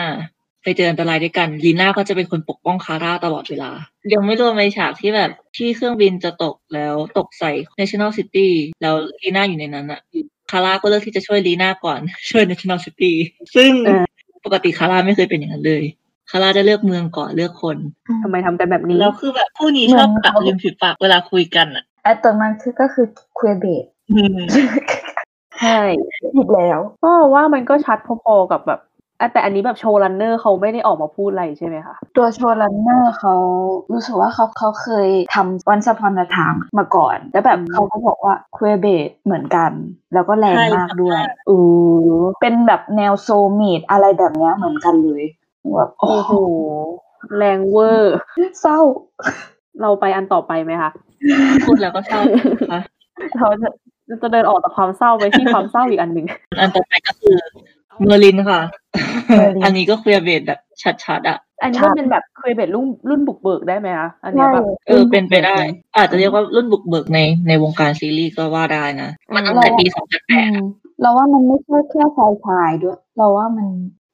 ไปเจออันตรายด้วยกันลีน่าก็จะเป็นคนปกป้องคาร่าตลอดเวลา ยังไม่รวมในฉากที่แบบที่เครื่องบินจะตกแล้วตกใส่ National City แล้วลีน่าอยู่ในนั้นอะคาร่าก็เลือกที่จะช่วยลีน่าก่อน ช่วย National City ซึ่งเออปกติคาร่าไม่เคยเป็นอย่างนั้นเลยคาร่าจะเลือกเมืองก่อนเลือกคนทำไมทำกันแบบนี้แล้วคือแบบคู่นี้ชอบกัดริมฝีปากเวลาคุยกันอะไอตอนนั้นคือก็คือคุยเบตอืมใช่อีกแล้วก็ว่ามันก็ชัดพอๆกับแบบอะ แต่อันนี้แบบโชว์รันเนอร์เขาไม่ได้ออกมาพูดอะไรใช่ไหมคะ ตัวโชว์รันเนอร์เขารู้สึกว่าเขาเขาเคยทำวันสปอนทามมาก่อน แล้วแบบเขาก็บอกว่าคุยเบตเหมือนกัน แล้วก็แรงมากด้วยอือเป็นแบบแนวโซมีดอะไรแบบเนี้ยเหมือนกันเลยแบบโอ้โอ้โหโห แรงเวอร์ เศร้า เราไปอันต่อไปไหมคะพูดแล้วก็เศร้าค่ะเราจะจะเดินออกจากความเศร้าไปที่ความเศร้าอีกอันหนึ่งอันต่อไปก็คือเมอร์ลินค่ะเม อร์ลินอันนี้ก็ queerbait แบบชัดๆอะ อันนี้มันเป็นแบบ queerbait รุ่นรุ่นบุกเบิกได้ไหมคะอันเนี้ยใช่แบบเออเป็นไปได้ อาจจะเรียกว่ารุ่นบุกเบิกในในวงการซีรีส์ก็ว่าได้นะ มันตั้งแต่ปีสองพันแปดอืมเราว่ามันไม่ใช่แค่ชายชายๆด้วย เราว่ามัน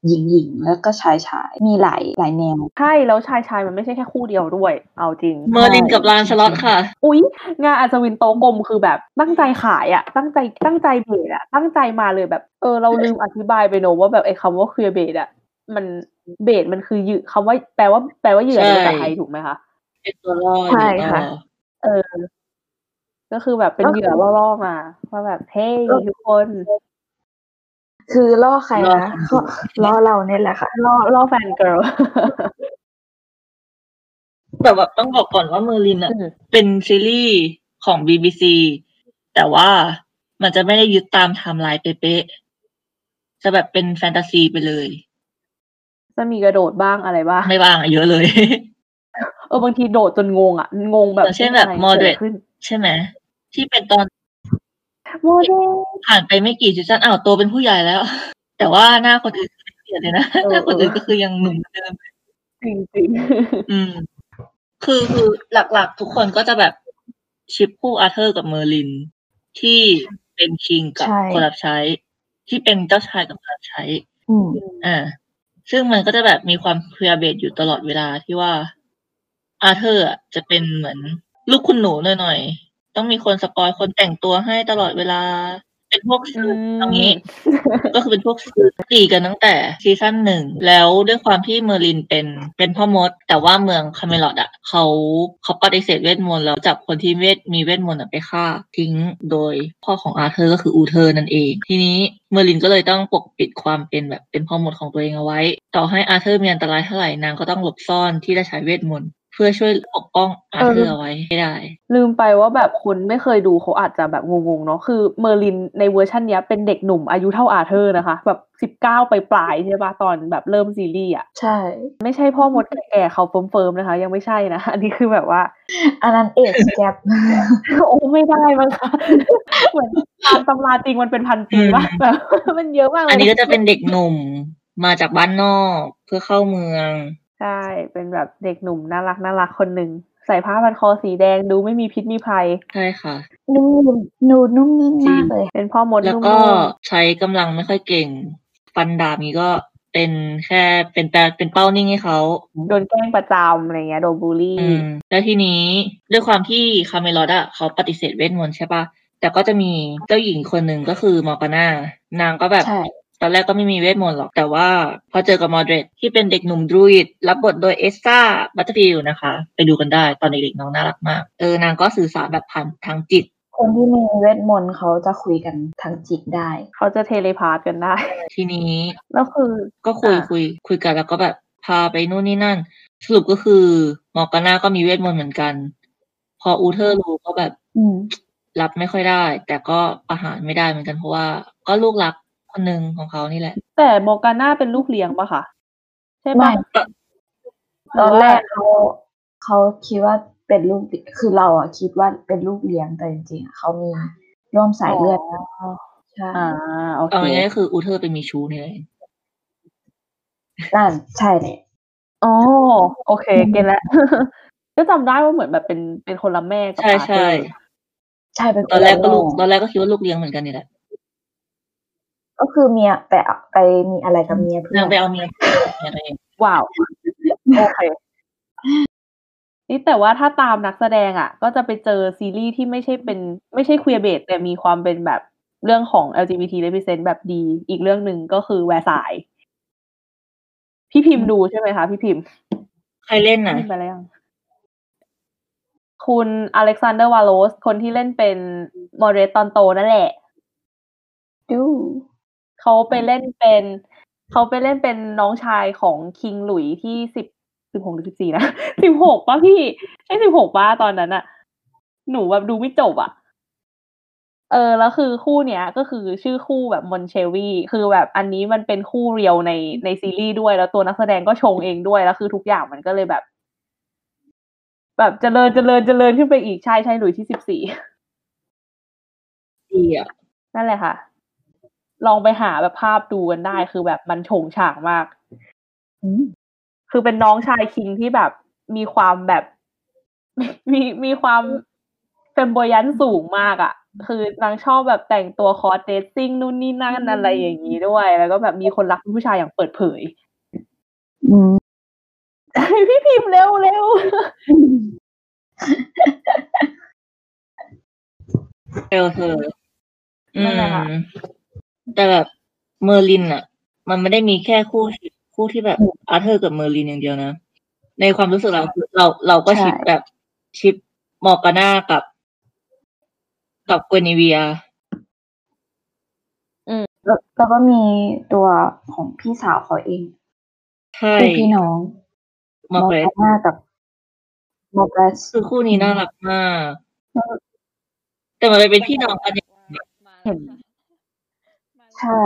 หญิงหญิงๆแล้วก็ชายชายๆมีหลายหลายแนว ใช่แล้วชายชายมันไม่ใช่แค่คู่เดียวด้วย เอาจริง เมอร์ลินกับแลนสล็อตค่ะ อุ๊ย งานอัศวินโต๊ะกลมคือแบบตั้งใจขายอะตั้งใจตั้งใจ bait อะตั้งใจมาเลยแบบเออเราลืมอธิบายไปเนอะว่าแบบไอ้คำว่า queerbait อะมัน bait มันคือเหยื่อคำว่าแปลว่าแปลว่าเหยื่อในภาษาไทยถูกไหมคะเป็นตัวล่อใช่ค่ะ เออ ก็คือแบบเป็นเหยื่อล่อๆมาว่าแบบเฮ้ยทุกคน คือล่อใครนะก็ล่อเราเนี่ยแหละค่ะล่อล่อ fangirlแต่แบบต้องบอกก่อนว่าเมอร์ลินอะอืมเป็นซีรีส์ของ BBC แต่ว่ามันจะไม่ได้ยึดตามไทม์ไลน์เป๊ะๆจะแบบเป็นแฟนตาซีไปเลย จะมีกระโดดบ้างอะไรบ้าง ไม่บ้างอะเยอะเลย เออบางทีโดดจนงงอะ งงแบบอย่างเช่นแบบอะไร moderate กิดขึ้นใช่ไหมที่เป็นตอน มอร์เดรดผ่านไปไม่กี่ซีซั่นอ้าวโตเป็นผู้ใหญ่แล้ว แต่ว่าหน้าคนอื่นไม่เปลี่ยนเลยนะเออหน้าคนอื่นก็คือยังหนุ่มเหมือนเดิมจริงจริงอืม คือคือหลักๆ ทุกคนก็จะแบบ ship คู่อาร์เธอร์กับเมอร์ลิน ที่เป็น king กับใช่คนรับใช้ ที่เป็นเจ้าชายกับคนรับใช้อืมอ่าซึ่งมันก็จะแบบมีความ queerbait อยู่ตลอดเวลาที่ว่าอาร์เธอร์อะจะเป็นเหมือนลูกคุณหนูหน่อยๆ ต้องมีคน spoil คนแต่งตัวให้ตลอดเวลา เป็นพวกอืมซื้อตรงนี้ ก็คือเป็นพวกซื้อตีกันตั้งแต่ซีซั่นหนึ่ง แล้วด้วยความที่เมอร์ลินเป็นเป็นพ่อมด แต่ว่าเมืองคาเมลอดอะเขาเขาปฏิเสธเวทมนต์แล้วจับคนที่เวทมีเวทมนต์อะไปฆ่าทิ้งโดยพ่อของอาร์เธอร์ก็คืออูเทอร์นั่นเอง ทีนี้เมอร์ลินก็เลยต้องปกปิดความเป็นแบบเป็นพ่อมดของตัวเองเอาไว้ ต่อให้อาร์เธอร์มีอันตรายเท่าไหร่นางก็ต้องหลบซ่อนที่ได้ใช้เวทมนต์เพื่อช่วยปกป้องอาร์เธอร์เอาไว้ให้ได้ ลืมไปว่าแบบคนไม่เคยดูเขาอาจจะแบบงงๆเนาะคือเมอร์ลินในเวอร์ชันเนี้ยเป็นเด็กหนุ่มอายุเท่าอาเธอร์นะคะ แบบสิบเก้าไปปลายๆใช่ปะตอนแบบเริ่มซีรีส์อะใช่ ไม่ใช่พ่อมดแก่ๆเขาเฟิร์มๆนะคะ ยังไม่ใช่นะ อันนี้คือแบบว่าอันนั้นเอชแกปโอ้ไม่ได้มั้งคะเหมือนตามตำราจริงมันเป็นพันปีป่ะแบบมันเยอะมากเลยอันนี้ก็จะเป็นเด็กหนุ่มมาจากบ้านนอกเพื่อเข้าเมือง ใช่ เป็นแบบเด็กหนุ่มน่ารักน่ารักคนหนึ่ง ใส่ผ้าพันคอสีแดงดูไม่มีพิษมีภัย ใช่ค่ะ นุ่มนิ่มหนูนุ่มนิ่มมากเลย เป็นพ่อมดแล้วนุ่มก็ใช้กำลังไม่ค่อยเก่ง ฟันดาบนี้ก็เป็นแค่เป็นแปลเป็นเป้านิ่งให้เขาๆโดนแกล้งประจำอะไรเงี้ยโดนบูลลี่อืมแล้วทีนี้ด้วยความที่คาเมลอดอะเขาปฏิเสธเวทมนต์ใช่ปะแต่ก็จะมีเจ้าหญิงคนหนึ่งก็คือมอร์กาน่านางก็แบบใช่ ตอนแรกก็ไม่มีเวทมนต์หรอก แต่ว่าพอเจอกับมอร์เดรตที่เป็นเด็กหนุ่ม Druid รับบทโดยเอสซาบัตเตอร์ฟิลนะคะ ไปดูกันได้ตอนเด็กๆน้องน่ารักมาก เออนางก็สื่อสารแบบผ่านทางจิต คนที่มีเวทมนต์เขาจะคุยกันทางจิตได้ เขาจะ telepath กันได้ ทีนี้แล้วคือก็คุยอ่าคุยคุยกันแล้วก็แบบพาไปนู่นนี่นั่น สรุปก็คือมอร์กาน่าก็มีเวทมนต์เหมือนกัน พออูเทอร์รู้ก็แบบอืมรับไม่ค่อยได้ แต่ก็ประหารไม่ได้เหมือนกันเพราะว่าก็ลูกรัก คนหนึ่งของเขานี่แหละ แต่มอร์กาน่าเป็นลูกเลี้ยงปะคะใช่ไม่ปะตอนแรกเขาเขาคิดว่าเป็นลูกคือเราอะคิดว่าเป็นลูกเลี้ยงแต่จริงๆอะเขามีร่วมสายเลือดกันใช่อ่าโอเคเอาง่ายๆก็คืออูเทอร์ไปมีชู้นี่แหละนั่นใช่เลยอ๋อโอเค เก็ตแล้วก็จำได้ว่าเหมือนแบบเป็นเป็นคนละแม่กับใช่อาเธใช่อร์ใช่เป็นตอนแรกก็ลูกคนตละอนแรกก็คิดว่าลูกเลี้ยงเหมือนกันนี่แหละ ก็คือเมียไปไปมีอะไรกับเมียเพื่อนางไปเอาเมียเมียตัวเองว้าวโอเคนี่แต่ว่าถ้าตามนักแสดงอะ ก็จะไปเจอซีรีส์ที่ไม่ใช่เป็นไม่ใช่ค e ียร์เบสแต่มีความเป็นแบบเรื่องของ LGBT represent แบบดี อีกเรื่องหนึ่งก็คือแวร์ซาย พี่พิมพ์ดูใช่ไหมคะ พี่พิมพ์ใครเล่นน่ะพิมพ์ไปแล้วยังคุณอเล็กซานเดอร์วาโลสคนที่เล่นเป็นมอร์เดรตตอนโตนั่นแหละ ดู เขาไปเล่นเป็นเขาไปเล่นเป็นน้องชายของคิงหลุยที่สิบสิบหกหรือสิบสี่นะสิบหกป่ะพี่ใช่สิบหกป่ะตอนนั้นอะหนูแบบดูไม่จบอะเออแล้วคือคู่เนี้ยก็คือชื่อคู่แบบมอนเชวีคือแบบอันนี้มันเป็นคู่เรียวในในซีรีส์ด้วยแล้วตัวนักแสดงก็ชงเองด้วยแล้วคือทุกอย่างมันก็เลยแบบ แบบเจริญเจริญเจริญขึ้นไปอีกใช่ใช่หลุยที่สิบสี่ดีดีอะนั่นแหละค่ะ ลองไปหาแบบภาพดูกันได้ คือแบบมันโฉงฉางมากอืมคือเป็นน้องชายคิงที่แบบมีความแบบมีมีความเฟมโบยันสูงมากอะ่ะ คือนางชอบแบบแต่งตัวคอร์เดซซิ่งนู่นนี่นั่นอะไรอย่างนี้ด้วย แล้วก็แบบมีคนรักผู้ชายอย่างเปิดเผย อืมพี่พิมพ์เร็วเร็วเอลเธออืนั่นแหละค่ะม แต่แบบเมอร์ลินอะมันไม่ได้มีแค่คู่คู่ที่แบบอาร์เธอร์กับเมอร์ลินอย่างเดียวนะ ในความรู้สึกเราคือเราเราก็ใช่ชิปแบบชิปมอร์กาน่ากับ กับเกวนิเวียแล้วแล้วก็มีตัวของพี่สาวเขาเองใช่คู่พี่น้องมอร์เกรตหน้ากับมอร์เกรสคือคู่นี้น่ารักมาก แต่มันเป็นพี่น้องกันเนี่ยเห็น ใช่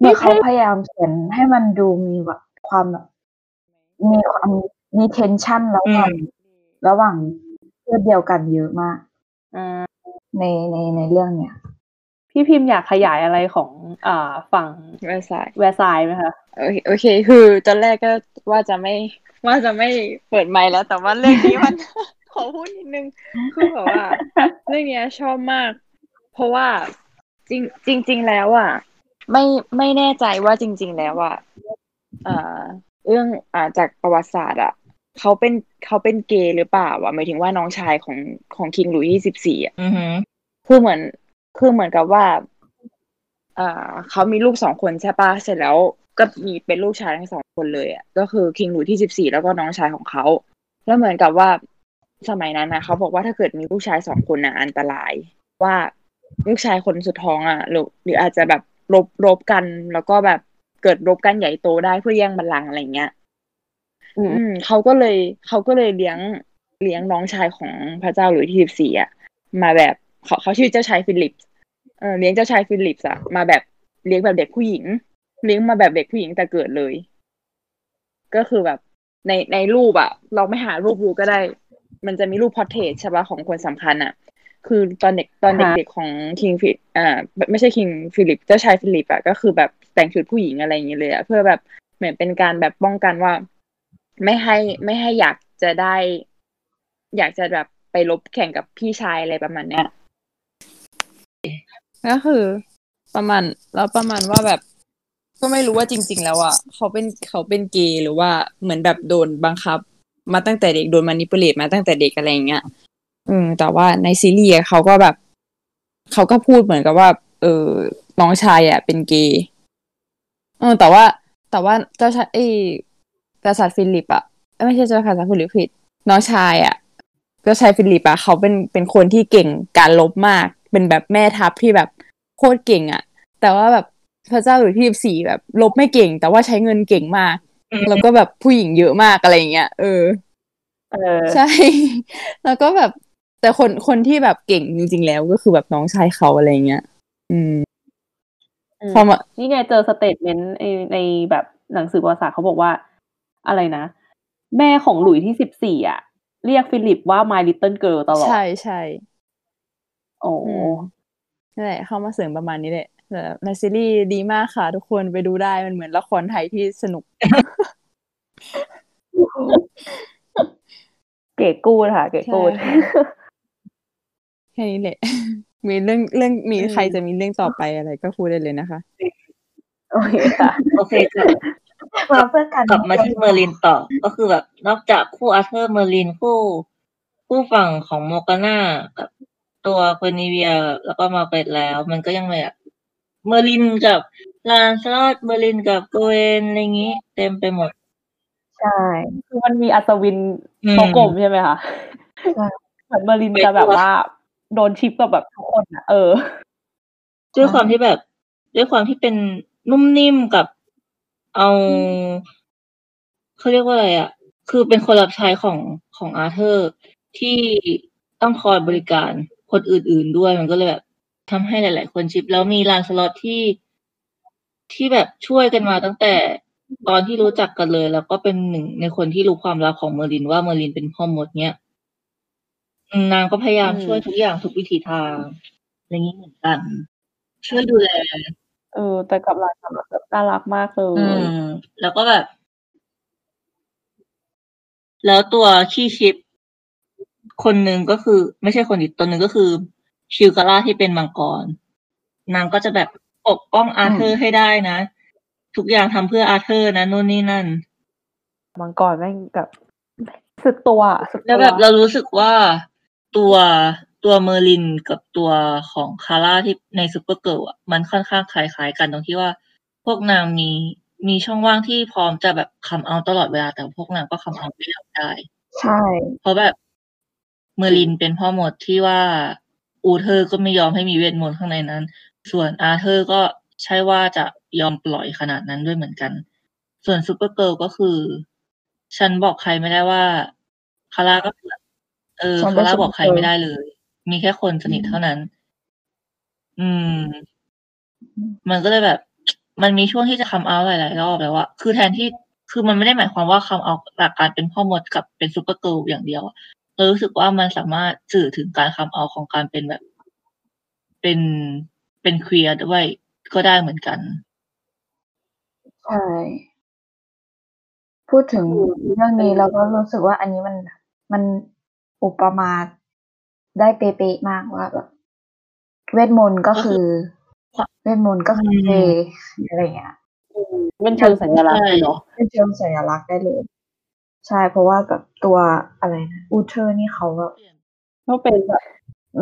เนี่ยเขาพยายามเขียนให้มันดูมีแบบความแบบมีความมีเทนชันระหว่างระหว่างเพื่อเดียวกันเยอะมากอ่าในในในเรื่องเนี้ยพี่พิมพ์อยากขยายอะไรของอ่าฝั่งเวอร์ซายแวร์ซายน์ไหมคะโอเคโอเค คือตอนแรกก็ว่าจะไม่ว่าจะไม่เปิดไมค์แล้ว แต่ว่าเรื่องนี้มัน ขอพูดนิดนึงคือแบบว่า เรื่องเนี้ยชอบมาก เพราะว่า จริงจริงจริงๆแล้วอะไม่ไม่แน่ใจว่าจริง ๆ แล้วอะอ่าเรื่องอ่าจากประวัติศาสตร์อะเขาเป็นเขาเป็นเกย์หรือเปล่าอะหมายถึงว่าน้องชายของของคิงหลุยส์ที่สิบสี่อะอือหือคือเหมือนคือเหมือนกับว่าอ่าเขามีลูกสองคนใช่ปะเสร็จแล้วก็มีเป็นลูกชายทั้งสองคนเลยอะก็คือคิงหลุยที่สิบสี่แล้วก็น้องชายของเขาแล้วเหมือนกับว่าสมัยนั้นนะเขาบอกว่าถ้าเกิดมีลูกชายสองคนน่ะอันตรายว่า ลูกชายคนสุดท้องอะหรือหรืออาจจะแบบรบรบกัน แล้วก็แบบเกิดรบกันใหญ่โตได้เพื่อแย่งบัลลังก์อะไรเงี้ยอืมอืมเขาก็เลยเขาก็เลยเลี้ยงเลี้ยงน้องชายของพระเจ้าหลุยที่สิบสี่อะมาแบบเขาเขาชื่อเจ้าชายฟิลิปส์เออเลี้ยงเจ้าชายฟิลิปส์อะมาแบบเลี้ยงแบบเด็กผู้หญิง เลี้ยงมาแบบเด็กผู้หญิงแต่เกิดเลย ก็คือแบบในในรูปอะเราไม่หารูปดูก็ได้ มันจะมีรูป portrait ใช่ปะของคนสำคัญอะ คือตอนเด็กตอนค่ะเด็กๆของ king ฟิอ่าไม่ใช่ king ฟิลิปเจ้าชายฟิลิปอะก็คือแบบแต่งชุดผู้หญิงอะไรอย่างเงี้ยเลยอะเพื่อแบบเหมือนเป็นการแบบป้องกันว่า ไม่ให้ไม่ให้อยากจะได้ อยากจะแบบไปลบแข่งกับพี่ชายอะไรประมาณเนี้ยก็คือประมาณแล้วประมาณว่าแบบ ก็ไม่รู้ว่าจริง ๆ แล้วอะเขาเป็นเขาเป็นเกย์หรือว่าเหมือนแบบโดนบังคับ มาตั้งแต่เด็กโดนมานิปเลตมาตั้งแต่เด็กอะไรอย่างเงี้ย อืม แต่ว่าในซีรีส์อะเขาก็แบบ เขาก็พูดเหมือนกับว่า เออน้องชายอะ เป็นเกย์เออแต่ว่า แต่ว่าเจ้าชายเอ้ยกษัตริย์ฟิลิปอะเอ้ยไม่ใช่เจ้ากษัตริย์ฟิลิปผิดน้องชายอะเจ้าชายฟิลิปอะเขาเป็นเป็นคนที่เก่งการรบมาก เป็นแบบแม่ทัพที่แบบโคตรเก่งอะแต่ว่าแบบพระเจ้าหลุยส์ที่สิบสี่แบบรบไม่เก่ง แต่ว่าใช้เงินเก่งมากอืมแล้วก็แบบผู้หญิงเยอะมากอะไรอย่างเงี้ยเออ เออ ใช่ แล้วก็แบบ แต่คนคนที่แบบเก่งจริง ๆ แล้วก็คือแบบน้องชายเขาอะไรเงี้ย อืมอืมพอมานี่ไงเจอ statement ในในแบบหนังสือประวัติศาสตร์เขาบอกว่า อะไรนะ แม่ของหลุยส์ที่สิบสี่อะ เรียกฟิลิปว่า my little girl ตลอด ใช่ใช่โอ้อืมนั่นแหละเข้ามาเสริมประมาณนี้แหละแต่ในซีรีส์ดีมากค่ะ ทุกคนไปดูได้มันเหมือนละครไทยที่สนุก เก๋กูดค่ะ เก๋กูดใช่ แค่นี้แหละ มีเรื่องเรื่องมีอืมใครจะมีเรื่องต่อไปอะไรก็พูดได้เลยนะคะ โอเคค่ะ โอเคค่ะมาเพื่อกันกลับมาที่เมอร์ลินต่อ ก็คือแบบนอกจากคู่อาร์เธอร์เมอร์ลินคู่ คู่ฝั่งของมอร์กาน่ากับตัวเกวนิเวีย แล้วก็มาเป็ดแล้ว มันก็ยังมีแบบเมอร์ลินกับลานสล็อตเมอร์ลินกับโกเวนอะไรอย่างงี้เต็มไปหมด ใช่ คือมันมีอัศวินอืมโต๊ะกลมใช่ไหมคะใช่เหมือนเมอร์ลินจะแบบว่า โดน ship กับแบบทุกคนอะเออด้วยความที่แบบ ด้วยความที่เป็นนุ่มนิ่มกับเอาเขาเรียกว่าอะไรอะคือเป็นคนรับใช้ของของอาร์เธอร์ที่ต้องคอยบริการคนอื่น ๆด้วยมันก็เลยแบบทำให้หลาย ๆ คน ship แล้วมีลานสล็อตที่ที่แบบช่วยกันมาตั้งแต่ตอนที่รู้จักกันเลย แล้วก็เป็นหนึ่งในคนที่รู้ความลับของเมอร์ลินว่าเมอร์ลินเป็นพ่อมดเนี้ย นางก็พยายามอืม ช่วยทุกอย่างทุกวิถีทางอะไรอย่างนี้เหมือนกัน ช่วยดูแล เออ แต่กับลานสล็อตแบบน่ารักมากเลย อืม แล้วก็แบบ แล้วตัวขี้ ship คนหนึ่งก็คือ ไม่ใช่คนอีกตัวหนึ่งก็คือ คิลการ่าที่เป็นมังกร นางก็จะแบบปกป้องอาเธอร์ให้ได้นะ ทุกอย่างทำเพื่ออาเธอร์นะนู่นนี่นั่น มังกรแม่งกับสุดตัวอะสุดแล้วตัวแบบเรารู้สึกว่า ตัวตัวเมอร์ลินกับตัวของคาร่าที่ในซูเปอร์เกิร์ลอะมันค่อนข้างคล้ายๆกันตรงที่ว่า พวกนางมีมีช่องว่างที่พร้อมจะแบบ come out ตลอดเวลาแต่พวกนางก็ come out ไม่ได้ ใช่ เพราะแบบเมอร์ลินเป็นพ่อมดที่ว่าอูเธอร์ก็ไม่ยอมให้มีเวทมนต์ข้างในนั้น ส่วนอาเธอร์ก็ใช่ว่าจะยอมปล่อยขนาดนั้นด้วยเหมือนกัน ส่วนซูเปอร์เกิร์ลก็คือ ฉันบอกใครไม่ได้ว่าคาร่าก็คือ เออฉันเป็คานร่า Super บอกใครไม่ได้เลย มีแค่คนสนิทเท่านั้น อืม มันก็เลยแบบ มันมีช่วงที่จะ come out หลาย ๆ รอบแล้วอะคือแทนที่คือมันไม่ได้หมายความว่า come outจากการเป็นพ่อมดกับเป็นซูเปอร์เกิร์ลอย่างเดียวอะเรารู้สึกว่ามันสามารถสื่อถึงการ come out ของการเป็นแบบ เป็นเป็น queerยร์ด้วยก็ได้เหมือนกันใช่พูดถึงเรื่องนี้เราก็รู้สึกว่าอันนี้มันมัน อุปมาได้เป๊ะๆมากว่าแบบเวทมนต์ก็คือ เวทมนต์ก็คืออืมเทอะไรอย่างเงี้ยมันเชิงสัญลักษณ์เลยเนาะเป็นเชิงสัญลักษณ์ได้เลย ใช่เพราะว่าแบบตัวอะไรนะอูเธอร์นี่เขาแบบก็เป็นแบบ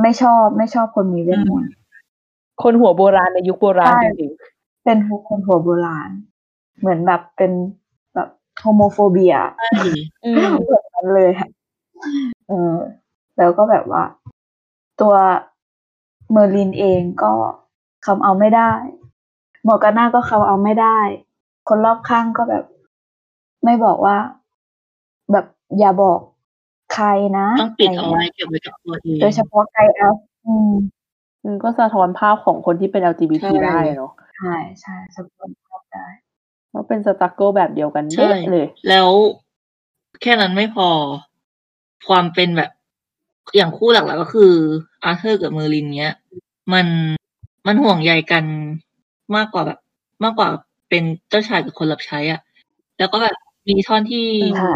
ไม่ชอบไม่ชอบคนมีเวทมนต์คนหัวโบราณในยุคโบราณใช่จริงเป็นคนหัวโบราณ เหมือนแบบเป็นแบบ homophobia ใช่ๆอืมแบบนั้นเลยค่ะ เออแล้วก็แบบว่า ตัวเมอร์ลินเองก็ come out ไม่ได้ มอร์กาน่าก็ come out ไม่ได้ คนรอบข้างก็แบบ ไม่บอกว่า แบบอย่าบอกใครนะต้องปิดเอาไว้อะไรเงี้ยเก็บไว้กับตัวเองโดยเฉพาะไกแอลอืมมันก็สะท้อนภาพของคนที่เป็น LGBT ใช่ได้เนาะใช่ใช่สะท้อนภาพได้ว่าเป็น struggle แบบเดียวกันใช่เด๊ะเลย แล้วแค่นั้นไม่พอ ความเป็นแบบ อย่างคู่หลักๆก็คือ อาเธอร์กับเมอร์ลินเนี้ย มันมันห่วงใยกันมากกว่าแบบ มากกว่าเป็นเจ้าชายกับคนรับใช้อะ่ะ แล้วก็แบบมีท่อนที่ใช่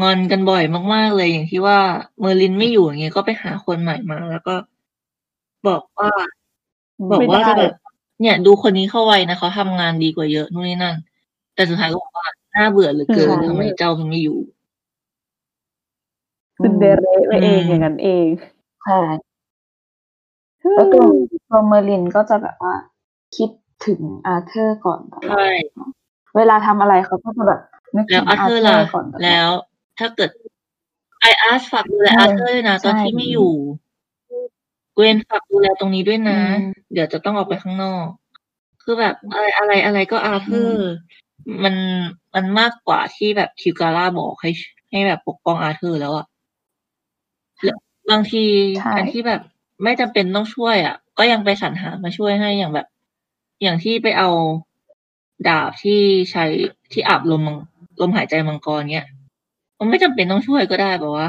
งอนกันบ่อยมาก ๆ เลยอย่างที่ว่าเมอร์ลินไม่อยู่อย่างเงี้ยก็ไปหาคนใหม่มา แล้วก็บอกว่า บอกว่าไม่ได้จะแบบเนี่ย ดูคนนี้เข้าไว้นะเขาทำงานดีกว่าเยอะนู่นนี่นั่น แต่สุดท้ายก็บอกว่าน่าเบื่อเหลือเกินใช่ทำไมเจ้ามันไม่อยู่ ซินเดอเรลไปเองอืมอย่างนั้นเองใช่แล้วตัวตัวเมอร์ลินก็จะแบบว่า คิดถึงอาเธอร์ก่อนตลอดใช่เวลาทำอะไรเขาก็จะแบบนึกแล้ถึวงอาอาเธอร์เธอล่ะร์ก่อนตลอดแล้ว ถ้าเกิดไออาร์ฝากดูแลเอออาเธอร์ด้วยนะตอนใช่ที่ไม่อยู่เกวนฝากดูแลตรงนี้ด้วยนะอืมเดี๋ยวจะต้องออกไปข้างนอก คือแบบอะไรอะไรอะไรก็อาเธอร์มันมันมากกว่าที่แบบคิวการ่าบอกให้ให้แบบปกป้องอาเธอร์แล้วอะแล้ว บางทีใช่อันที่แบบไม่จำเป็นต้องช่วยอะก็ยังไปสรรหามาช่วยให้อย่างแบบ อย่างที่ไปเอาดาบที่ใช้ที่อาบลมมังลมหายใจมังกรเนี้ยมันไม่จำเป็นต้องช่วยก็ได้แบบว่า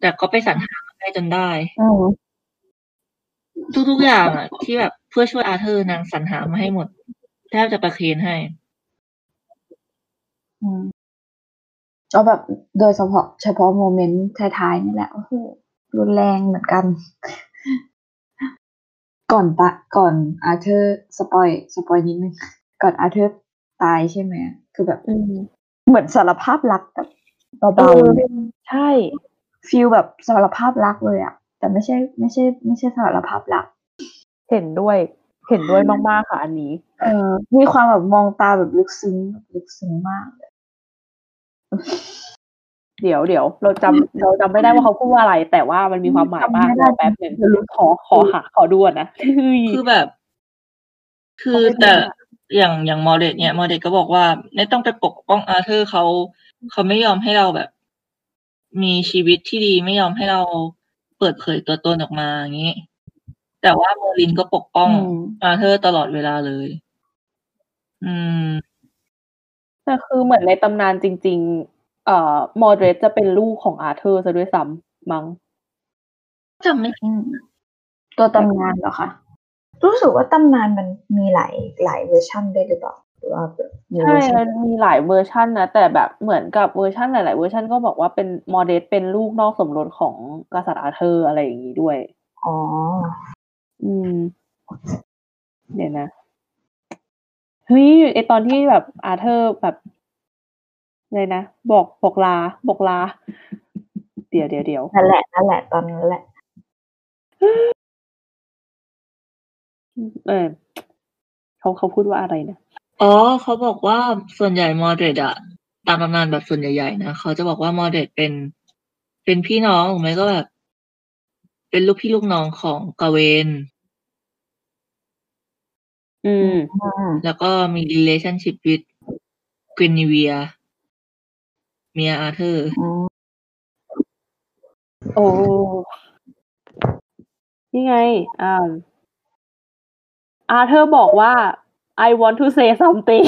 แต่ก็ไปสรรหามาได้จนได้ อืมทุกๆอย่างอะที่แบบเพื่อช่วยอาเธอร์นางสรรหามาให้หมดแทบจะประเคนให้ อืมก็แบบโดยเฉพาะเฉพาะ moment ท้ายๆนี่แหละโอ้โห รุนแรงเหมือนกัน ก่อนปะก่อนอาเธอร์ spoil spoil นิดนึงก่อนอาเธอร์ตายใช่ไหมคือแบบอืมเหมือนสารภาพรักแบบเอเบาอๆเลยใช่ฟีลแบบสารภาพรักเลยอะแต่ไม่ใช่ไม่ใช่ ไม่ใช่สารภาพรัก เห็นด้วยเห็นด้วยมากๆค่ะอันนี้ เออมีความแบบมองตาแบบลึกซึ้งแบบลึกซึ้งมาก เลยเดี๋ยวเดี๋ยวเราจำเราจำไม่ได้ว่าเขาพูดว่าอะไร แต่ว่ามันมีความหมายมากจำไม่ได้รอแป๊บหนึ่งขอขอหาขอดูก่อนนะเฮ้ยคือแบบ คือเขาไม่แต่ได้อะอย่างอย่างมอร์เดตเนี่ยมอร์เดตก็บอกว่าไม่ต้องไปปกป้องอาเธอร์เขาเขาไม่ยอมให้เราแบบ มีชีวิตที่ดีไม่ยอมให้เราเปิดเผยตัวตนออกมาอย่างนี้ แต่ว่าเมอร์ลินก็ปกป้องอืมอาเธอร์ตลอดเวลาเลย อืมแต่คือเหมือนในตำนานจริง ๆ เอ่อมอร์เดรดจะเป็นลูกของอาเธอร์ซะด้วยซ้ำมั้งจำไม่อืมตัวตำนานเหรอคะรู้สึกว่าตำนานมันมีหลายหลายเวอร์ชันได้หรือเปล่าหรือว่าแบบมีเวใช่เวอร์ชัมันมีหลายเวอร์ชันนะแต่แบบเหมือนกับเวอร์ชันหลาย ๆ เวอร์ชันก็บอกว่าเป็นมอร์เดรดเป็นลูกนอกสมรสของกษัตริย์อาเธอร์อะไรอย่างนี้ด้วยอ๋ออืม เดี๋ยวนะเฮ้ยไอตอนที่แบบอาเธอร์แบบ อะไรนะ บอกบอกลาบอกลา เดี๋ยวเดี๋ยวเดี๋ยวนั่นแหละนั่นแหละตอนนั้นแหละ เออเขาเขาพูดว่าอะไรนะอ๋อเขาบอกว่าส่วนใหญ่มอร์เดรดอะตามตำนานแบบส่วนใหญ่ๆนะเขาจะบอกว่ามอร์เดรดเป็น เป็นพี่น้องหรือไม่ก็แบบเป็นลูกพี่ลูกน้องของกาเวน อืมอืมแล้วก็มี relationship with กวิน ิเวียร์ เมียอาเธอร์อืมโอ้ นี่ไง อ่า อาเธอร์บอกว่า I want to say something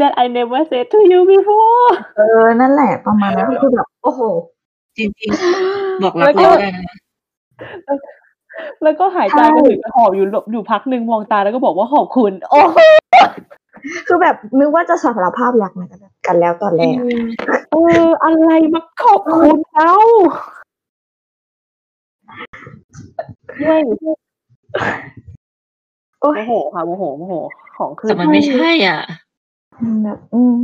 that I never said to you before เออ นั่นแหละ ประมาณนั้นคือแบบ โอ้โห จริงๆ บอกรักแล้วก็เราได้นะแล้วก็หายใจใช่กระหืดกระหอบอยู่อยู่พักหนึ่งมองตาแล้วก็บอกว่าขอบคุณ โอ้คือแบบนึกว่าจะสารภาพรักนะ กันแล้วตอนแรกเออ อะไรมาขอบคุณเขาด้วยโอ้โมยโหค่ะโมโหโมโห ของคืแต่นมันไม่ใช่อะแบบอืม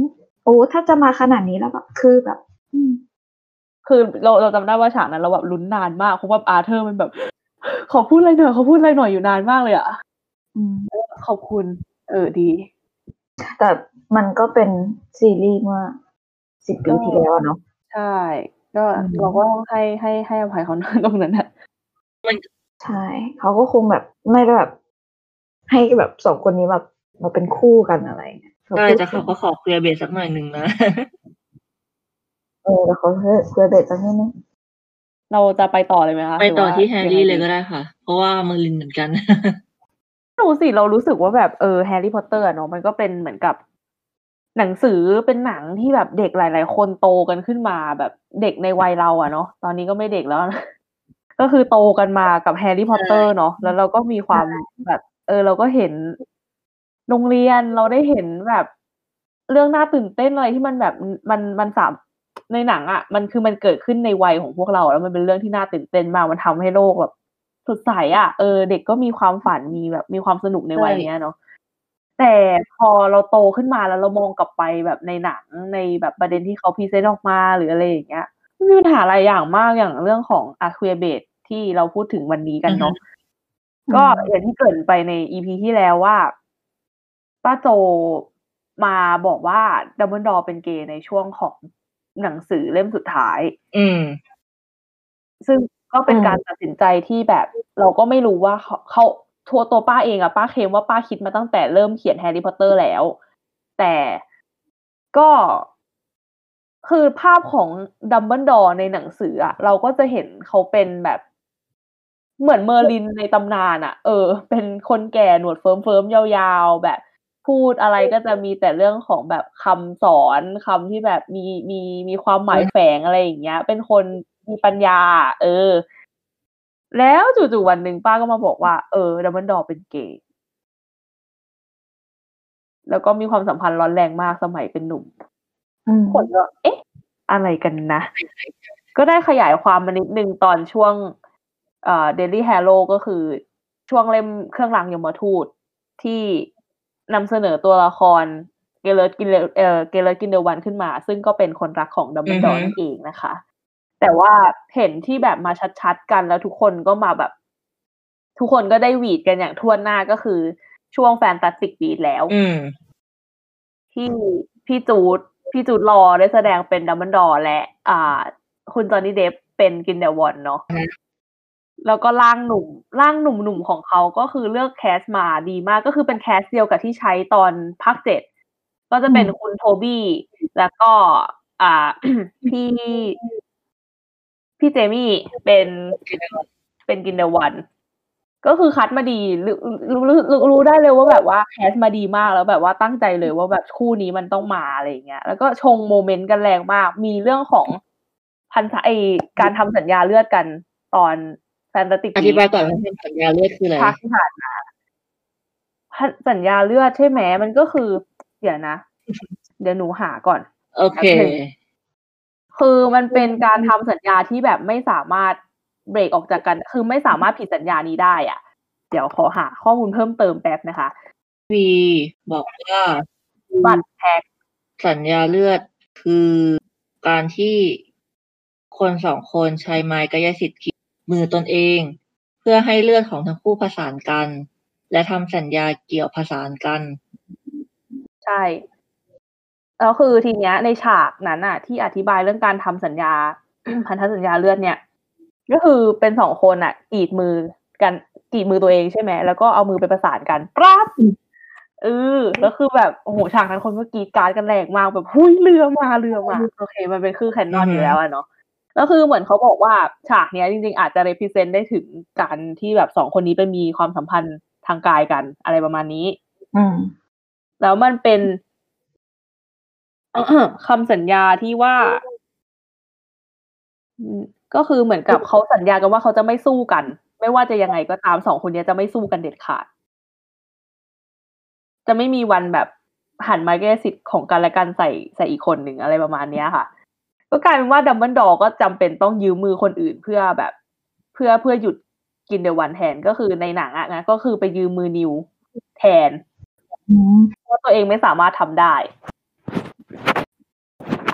โอ้ถ้าจะมาขนาดนี้แล้วแบบคือแบบอืมคือเราเราจำได้ว่าฉากนั้นเราแบบลุ้นนานมากเพราะว่าอาเธอร์มันแบบ ขอพูดอะไรหน่อยขอพูดอะไรหน่อยอยู่นานมากเลยอะอืมขอบคุณ เออดี แต่มันก็เป็นซีรีส์เมื่อสิบปีที่แล้วอะเนาะ ใช่ ก็อืมเราก็ต้องให้ให้ให้อภัยเขาตรงนั้นนะใช่เขาก็คงแบบไม่ได้แบบ ให้แบบสองคนนี้แบบมาเป็นคู่กันอะไรเงี้ยใช่แต่เขาก็ขอเคลียร์เบสสักหน่อยหนึ่งนะเออแต่เขาเพื่อเพื่อเบสจังนิดนึงเราจะไปต่อเลยไหมคะไปต่อหรืว่าที่แฮร์รี่งไงเลยก็ได้ค่ะ เพราะว่าเมอร์ลินเหมือนกันไม่ รู้สิเรารู้สึกว่าแบบเออแฮร์รี่พอตเตอร์เนาะมันก็เป็นเหมือนกับ หนังสือเป็นหนังที่แบบเด็กหลาย ๆ คนโตกันขึ้นมาแบบเด็กในวัยเราอะเนาะตอนนี้ก็ไม่เด็กแล้วนะก็คือโตกันมากับแฮร์รี่พอตเตอร์เนาะแล้วเราก็มีความแบบ เออ เราก็เห็นโรงเรียนเราได้เห็นแบบเรื่องน่าตื่นเต้นอะไรที่มันแบบมันมันสามในหนังอะมันคือมันเกิดขึ้นในวัยของพวกเรา แล้วมันเป็นเรื่องที่น่าตื่นเต้นมากมันทำให้โลกแบบ สดใสอะเออเด็กก็มีความฝันมีแบบมีความสนุกในวัยเนี้ยเนาะแต่พอเราโตขึ้นมาแล้วเรามองกลับไปแบบในหนังในแบบประเด็นที่เขา present ออกมาหรืออะไรอย่างเงี้ยมันมีปัญหาหลายอย่างมากอย่างเรื่องของอาค u เบตที่เราพูดถึงวันนี้กันเนาะก็อย่างที่เกริ่นไปใน EP ที่แล้วว่าป้าโจมาบอกว่าดัมเบิลดอเป็นเกย์ในช่วงของหนังสือเล่มสุดท้าย อืม ซึ่ง ก็เป็นอืมการตัดสินใจที่แบบเราก็ไม่รู้ว่าเขาเขาตัวตัวป้าเองอะป้าเคลมว่าป้าคิดมาตั้งแต่เริ่มเขียนแฮร์รี่พอตเตอร์แล้ว แต่ก็คือภาพของดัมเบิลดอในหนังสืออะเราก็จะเห็นเขาเป็นแบบเหมือนเมอร์ลินในตำนานอะเออ เป็นคนแก่หนวดเฟิร์มเฟิร์มๆยาวๆ แบบพูดอะไรก็จะมีแต่เรื่องของแบบคำสอนคำที่แบบมีมีมีความหมายแฝงอะไรอย่างเงี้ย เป็นคน มีปัญญา เออ แล้วจู่ๆวันหนึ่งป้าก็มาบอกว่า เออดัมเบิลดอเป็นเกย์แล้วก็มีความสัมพันธ์ร้อนแรงมากสมัยเป็นหนุ่มอืมคนก็เอ๊ะ อะไรกันนะ ก็ได้ขยายความมานิดนึงตอนช่วงเอ่อเดลี่แฮโ o ก็คือช่วงเล่มเครื่องรางยมทูตที่นำเสนอตัวละครเกลเลิร์ตกรินเอ่อเกลเลิร์ตกรินเดลวัลด์ขึ้นมา ซึ่งก็เป็นคนรักของดัมเบิลดออือฮึนั่นเองนะคะ แต่ว่าเห็นที่แบบมาชัดๆกันแล้วทุกคนก็มาแบบ ทุกคนก็ได้หวีดกันอย่างทั่วหน้าก็คือช่วง Fantastic Beasts แล้วอืมที่พี่จู๊ดพี่จู๊ดลอว์ได้แสดงเป็นดัมเบิลดอร์และ อ่า คุณจอห์นนี่เดปป์เป็นกรินเดลวัลด์เนาะอือฮึแล้วก็ร่างหนุ่มร่างหนุ่มๆของเขาก็คือเลือก cast มาดีมากก็คือเป็น cast เดียวกับที่ใช้ตอนภาคเจ็ดก็จะเป็นคุณโทบี้แล้วก็ อ่าพี่ พี่เจมี่เป็นเป็นกินเดวัน ก็คือคัดมาดีรู้รู้รู้รู้รู้ได้เลยว่าแบบว่าแคสมาดีมากแล้วแบบว่าตั้งใจเลยว่าแบบคู่นี้มันต้องมาอะไรอย่างเงี้ย แล้วก็ชงโมเมนต์กันแรงมาก มีเรื่องของพันธะไอการทำสัญญาเลือดกันตอนแฟนตาติกอธิบายก่อนว่าสัญญาเลือดคืออะไรภาคที่ผ่านมาสัญญาเลือดใช่ไหมมันก็คือ เดี๋ยวนะ เดี๋ยวหนูหาก่อน โอเคแป๊บหนึ่ง คือมันเป็นการทำสัญญาที่แบบไม่สามารถเบรกออกจากกัน คือไม่สามารถผิดสัญญานี้ได้อะ เดี๋ยวขอหาข้อมูลเพิ่มเติมแป๊บนะคะวีบอกว่าบัตรแท็กสัญญาเลือดคือการที่คนสองคนใช้ไม้กายสิทธิ์ขีดมือตนเอง เพื่อให้เลือดของทั้งคู่ผสานกัน และทำสัญญาเกี่ยวผสานกัน ใช่ แล้วคือทีเนี้ยในฉากนั้นอะที่อธิบายเรื่องการทำสัญญา พันธสัญญาเลือดเนี่ย ก็คือเป็นสองคนอะกรีดมือกันกรีดมือตัวเองใช่ไหมแล้วก็เอามือไปประสานกันปั๊บเออแล้วคือแบบโอ้โหฉากนั้นคนก็กรีดกรารกันแรงมากแบบหุ้ยเรือมาเรือมาโอเค มันเป็นคือแคนนอนอือฮึอยู่แล้วอะเนาะแล้วคือเหมือนเขาบอกว่าฉากเนี้ยจริงๆ อาจจะ represent ได้ถึงการที่แบบสองคนนี้ไปมีความสัมพันธ์ทางกายกันอะไรประมาณนี้ อืมแล้วมันเป็น คำสัญญาที่ว่าอืมก็คือเหมือนกับเขาสัญญากันว่าเขาจะไม่สู้กัน ไม่ว่าจะยังไงก็ตามสองคนนี้จะไม่สู้กันเด็ดขาด จะไม่มีวันแบบหันไมาแก้สิทธิ์ของกันและกันใส่ใส่อีกคนหนึ่งอะไรประมาณเนี้ยค่ะ ก็กลายเป็นว่าดัมเบิลดอก็จำเป็นต้องยืมมือคนอื่นเพื่อแบบ เพื่อเพื่อหยุดกรินเดลวัลด์แทนก็คือในหนังอะนะก็คือไปยืมมือนิวท์แทนอืมเพราะตัวเองไม่สามารถทำได้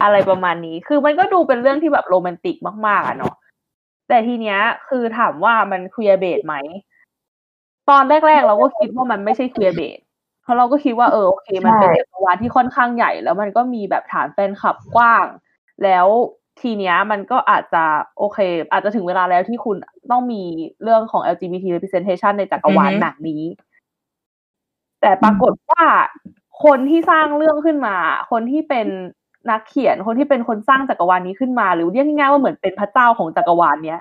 อะไรประมาณนี้ คือมันก็ดูเป็นเรื่องที่แบบโรแมนติกมากๆอะเนาะแต่ทีเนี้ย คือถามว่ามัน queerbait ไหม ตอนแรกๆเราก็คิดว่ามันไม่ใช่ queerbaitเพราะเราก็คิดว่าเออโอเค มันเป็นจักรวาลที่ค่อนข้างใหญ่ แล้วมันก็มีแบบฐานแฟนคลับกว้าง แล้วทีเนี้ยมันก็อาจจะโอเค อาจจะถึงเวลาแล้วที่คุณต้องมีเรื่องของ LGBT representation ในจักรวาลอือฮึหนังนี้ แต่ปรากฏว่าคนที่สร้างเรื่องขึ้นมา คนที่เป็น นักเขียนคนที่เป็นคนสร้างจักรวาลนี้ขึ้นมา หรือเรียกง่ายๆว่าเหมือนเป็นพระเจ้าของจักรวาลเนี้ย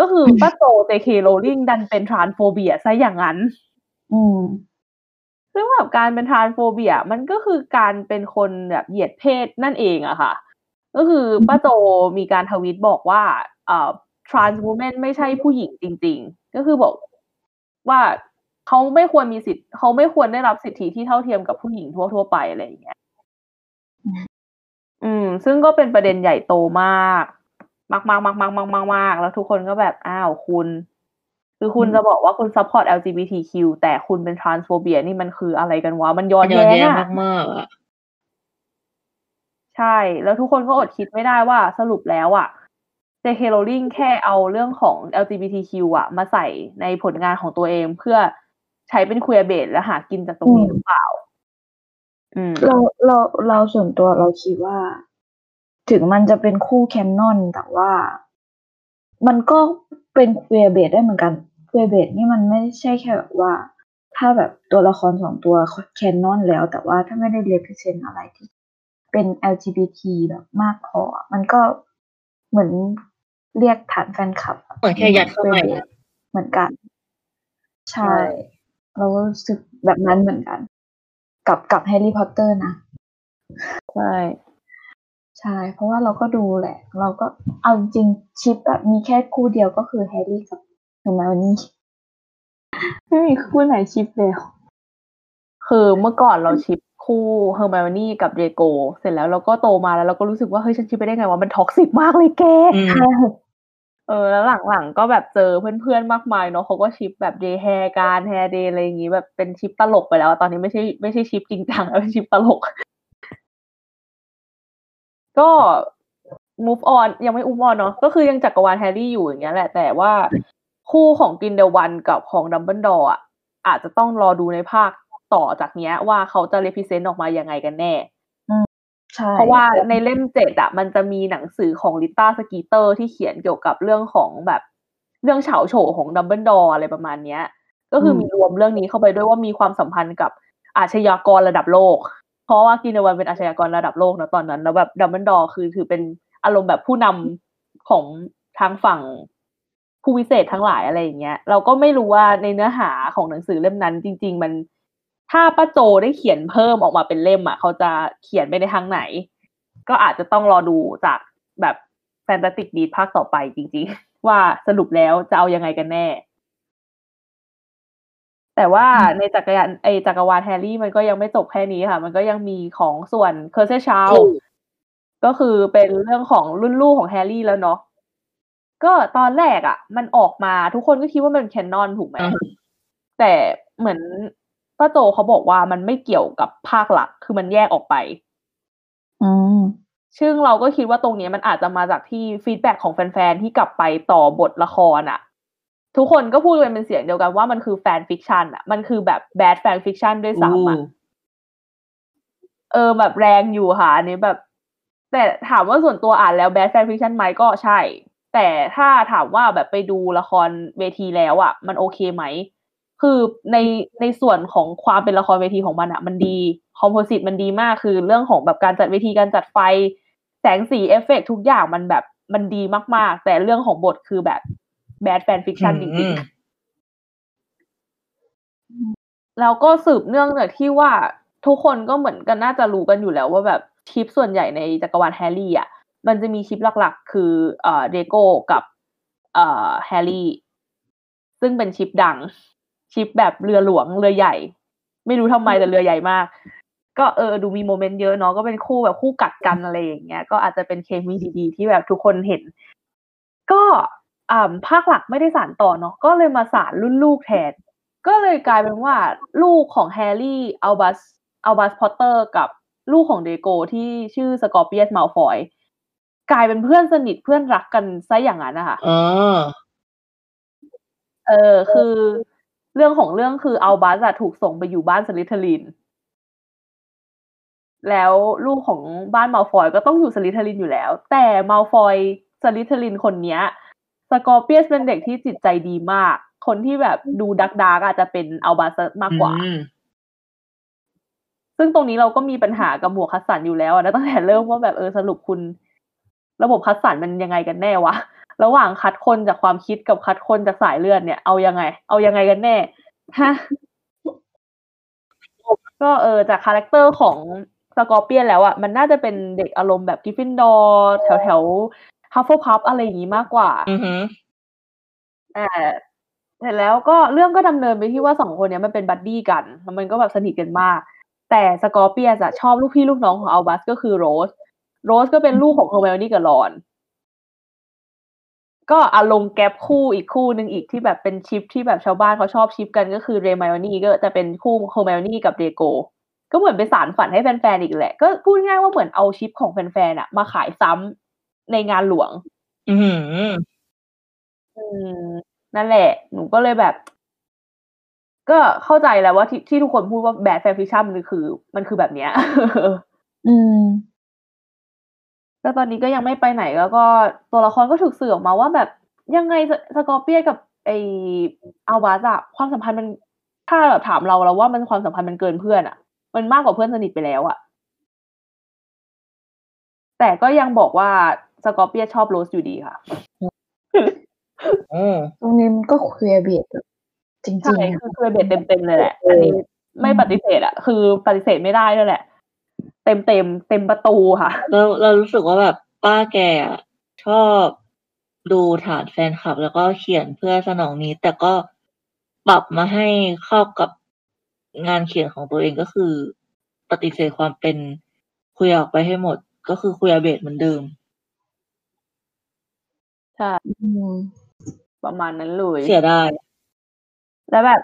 ก็คือป้าโจเจเคโรลิงดันเป็นทรานโฟเบียซะอย่างนั้น อืมซึ่งแบบการเป็นทรานโฟเบีย มันก็คือการเป็นคนแบบเหยียดเพศนั่นเองอะค่ะ ก็คือป้าโจมีการทวีตบอกว่าเอ่อ trans woman ไม่ใช่ผู้หญิงจริง ๆ ก็คือบอกว่าเขาไม่ควรมีสิทธิ์เขาไม่ควรได้รับสิทธิที่เท่าเทียมกับผู้หญิงทั่ว ๆ ไปอะไรอย่างเงี้ยอืม อืม ซึ่งก็เป็นประเด็นใหญ่โตมาก มากมากมากมากมากมากมากแล้วทุกคนก็แบบอ้าวคุณ คือคุณจะบอกว่าคุณ support LGBTQ แต่คุณเป็น transphobia นี่มันคืออะไรกันวะ มันย้อนย้อนแย้งแย้งอะมากๆอะใช่ แล้วทุกคนก็อดคิดไม่ได้ว่าสรุปแล้วอะ J.K. Rowling แค่เอาเรื่องของ LGBTQ อะ มาใส่ในผลงานของตัวเองเพื่อใช้เป็น queer bait และหากินจากตรงนี้อืมหรือเปล่าอืม เราเราเราส่วนตัวเราคิดว่า ถึงมันจะเป็นคู่แคนนอนแต่ว่า มันก็เป็น queerbait ได้เหมือนกัน queerbait นี่มันไม่ใช่แค่แบบว่า ถ้าแบบตัวละครสองตัว canon แล้ว แต่ว่าถ้าไม่ได้เ e พ r เซนอะไรที่เป็น LGBT แบบมากพอ มันก็เหมือนเรียกฐานแฟนคลับอะเหมือนแค่ยัดเข้าไป Queer Bait เหมือนกันใช่ใช่ เราก็รู้สึกแบบนั้นเหมือนกัน กับกับแฮร์รี่พอตเตอร์นะ ใช่ ใช่ เพราะว่าเราก็ดูแหละ เราก็เอาจริงๆ ship แบบมีแค่คู่เดียวก็คือแฮร์รี่กับเฮอร์ไมโอนี่ไม่มีคู่ไหน ship แล้วคือเมื่อก่อนเราชิปคู่เฮอร์ i ม n นี่กับเดโก เสร็จแล้วเราก็โตมาแล้วเราก็รู้สึกว่า เฮ้ย ฉัน ship ไปได้ไงว่ามัน toxic มากเลยแกอืมใช่ เออ แล้วหลัง ๆ ก็แบบเจอเพื่อน ๆ มากมายเนาะ เขาก็ ship แบบเดรแฮร์แฮร์เดรอะไรอย่างงี้ แบบเป็น ship ตลกไปแล้ว ตอนนี้ไม่ใช่ ไม่ใช่ ship จริงจัง แล้ว เป็น ship ตลก ก็ move on ยังไม่ move on เนาะ ก็คือยังจักรวาลแฮร์รี่อยู่ อย่างเงี้ยแหละ แต่ว่าคู่ของกรินเดลวัลด์กับของดัมเบิลดอร์อะอาจจะต้องรอดูในภาคต่อจากเนี้ยว่า เขาจะ represent ออกมายังไงกันแน่ ใช่เพราะว่าในเล่มเจ็ดอะมันจะมีหนังสือของริต้าสกีตเตอร์ที่เขียนเกี่ยวกับเรื่องของแบบเรื่องฉาวโฉ่ของดัมเบิลดอร์อะไรประมาณเนี้ย ก็คือมีรวมเรื่องนี้เข้าไปด้วยว่ามีความสัมพันธ์กับอาชญากรระดับโลก เพราะว่ากินวันเป็นอาชญากรระดับโลกนะตอนนั้น แล้วแบบดัมเบิลดอร์คือถือเป็นอารมณ์แบบผู้นำของทางฝั่งผู้วิเศษทั้งหลายอะไรอย่างเงี้ย เราก็ไม่รู้ว่าในเนื้อหาของหนังสือเล่มนั้นจริง ๆ มัน ถ้าป้าโจได้เขียนเพิ่มออกมาเป็นเล่มอะเขาจะเขียนไปในทางไหน ก็อาจจะต้องรอดูจากแบบแฟนตาติกบีภาคต่อไปจริงๆ ว่าสรุปแล้วจะเอายังไงกันแน่ แต่ว่าในจักรยานไอจักรวาลแฮร์รี่มันก็ยังไม่จบแค่นี้ค่ะ มันก็ยังมีของส่วน Cursed Child ถูกก็คือเป็นเรื่องของรุ่นลูกของแฮร์รี่แล้วเนาะก็ตอนแรกอะ่ะ มันออกมาทุกคนก็คิดว่ามันเป็น canon ถูกไหมอืมแต่เหมือน ป้าโจเขาบอกว่ามันไม่เกี่ยวกับภาคหลัก คือมันแยกออกไป อืมซึ่งเราก็คิดว่าตรงเนี้ยมันอาจจะมาจากที่ feedback ของแฟนๆ ที่กลับไปต่อบทละครอะทุกคนก็พูดกันเป็นเสียงเดียวกันว่ามันคือ fan fiction อะมันคือแบบ bad fan fiction ด้วยซ้ำอะอู้เออแบบแรงอยู่ค่ะอันนี้แบบ แต่ถามว่าส่วนตัวอ่านแล้ว bad fan fiction ไหมก็ใช่ แต่ถ้าถามว่าแบบไปดูละครเวทีแล้วอะมันโอเคไหม คือในในส่วนของความเป็นละครเวทีของมันอะมันดี composition มันดีมากคือเรื่องของแบบการจัดเวทีการจัดไฟ แสงสีเอฟเฟกต์ทุกอย่างมันแบบมันดีมากๆ แต่เรื่องของบทคือแบบ bad fan fiction จริงๆ แล้วก็สืบเนื่องจากที่ว่าทุกคนก็เหมือนกันน่าจะรู้กันอยู่แล้วว่าแบบ ship ส่วนใหญ่ในจักรวาลแฮร์รี่อะ มันจะมี ship หลักๆ คือเอ่อเดรโกกับเอ่อแฮร์รี่ ซึ่งเป็น ship ดัง ship แบบเรือหลวงเรือใหญ่ ไม่รู้ทำไมแต่เรือใหญ่มาก ก็เออดูมี moment เยอะเนาะก็เป็นคู่แบบคู่กัดกันอะไรอย่างเงี้ยก็อาจจะเป็นเคมีดีๆ ที่แบบทุกคนเห็น ก็อ่าภาคหลักไม่ได้สานต่อเนาะก็เลยมาสานรุ่นลูกแทน ก็เลยกลายเป็นว่าลูกของแฮร์รี่อัลบัสอัลบัสพอตเตอร์กับลูกของเดรโกที่ชื่อสกอร์เปียสมาลฟอยกลายเป็นเพื่อนสนิทเพื่อนรักกันซะอย่างนั้นนะคะอ๋อเออ คือ เรื่องของเรื่องคืออัลบัสอะถูกส่งไปอยู่บ้านสลิทเทอริน แล้วลูกของบ้านมาลฟอยก็ต้องอยู่สลิทเทอรินอยู่แล้ว แต่มาลฟอยสลิทเทอรินคนเนี้ยสกอร์เปียสเป็นเด็กที่จิตใจดีมาก คนที่แบบดู dark dark อาจจะเป็นอัลบัสมากกว่าอืมซึ่งตรงนี้เราก็มีปัญหากับหมวกคัดสรรอยู่แล้วอะนะตั้งแต่เริ่มว่าแบบเออสรุปคุณ ระบบคัดสรรมันยังไงกันแน่วะ ระหว่างคัดคนจากความคิดกับคัดคนจากสายเลือดเนี่ยเอายังไง เอายังไงกันแน่ฮะก็เออจาก character ของสกอร์เปียสแล้วอะมันน่าจะเป็นเด็กอารมณ์แบบกริฟฟินดอร์แถวแถวฮัฟเฟิลพัฟอะไรอย่างนี้มากกว่าอือหืออ่าเสร็จแล้วก็เรื่องก็ดำเนินไปที่ว่าสองคนเนี้ยมันเป็น buddy กันแล้วมันก็แบบสนิทกันมาก แต่สกอร์เปียสอะชอบลูกพี่ลูกน้องของอัลบัสก็คือโรส โรสก็เป็นลูกของเฮอร์ไมโอนี่กับรอน ก็อารมณ์แบบคู่อีกคู่หนึ่งอีกที่แบบเป็น ship ที่แบบชาวบ้านเขาชอบ ship กันก็คือเรม l นี่ก็จะเป็นคู่เฮอร์ไมโอนี่กับเดรโก ก็เหมือนไปสานฝันให้แฟนๆอีกแหละ ก็พูดง่ายว่าเหมือนเอา ship ของแฟนๆอะมาขายซ้ำในงานหลวง อือหืออืมนั่นแหละ หนูก็เลยแบบ ก็เข้าใจแล้วว่าที่ที่ทุกคนพูดว่า bad fanfiction มันคือ มันคือแบบเนี้ย อืม แล้วตอนนี้ก็ยังไม่ไปไหนแล้วก็ตัวละครก็ถูกสื่อออกมาว่าแบบยังไงสสกอร์เปียนกับไออัลบาสอะความสัมพันธ์มันถ้าแบบถามเราเราว่ามันความสัมพันธ์มันเกินเพื่อนอะมันมากกว่าเพื่อนสนิทไปแล้วอะแต่ก็ยังบอกว่าสกอร์เปียนชอบโรสอยู่ดีค่ะโอ้ตรงนี้มันก็เคลียร์เบียดจริงใช่ๆคือคือเบ็ดเต็มๆเลยแหละ อันนี้ไม่ปฏิเสธอะคือปฏิเสธไม่ได้ด้วยแหละ เต็มเต็มๆเต็มประตูค่ะ เราเรารู้สึกว่าแบบป้าแกอะชอบดูฐานแฟนคลับ แล้วก็เขียนเพื่อสนองนี้ แต่ก็ปรับมาให้เข้ากับงานเขียนของตัวเองก็คือ ปฏิเสธความเป็นคุยออกไปให้หมด ก็คือคุยอาเบตเหมือนเดิมใช่อืมประมาณนั้นเลยเสียดายแล้วแบบ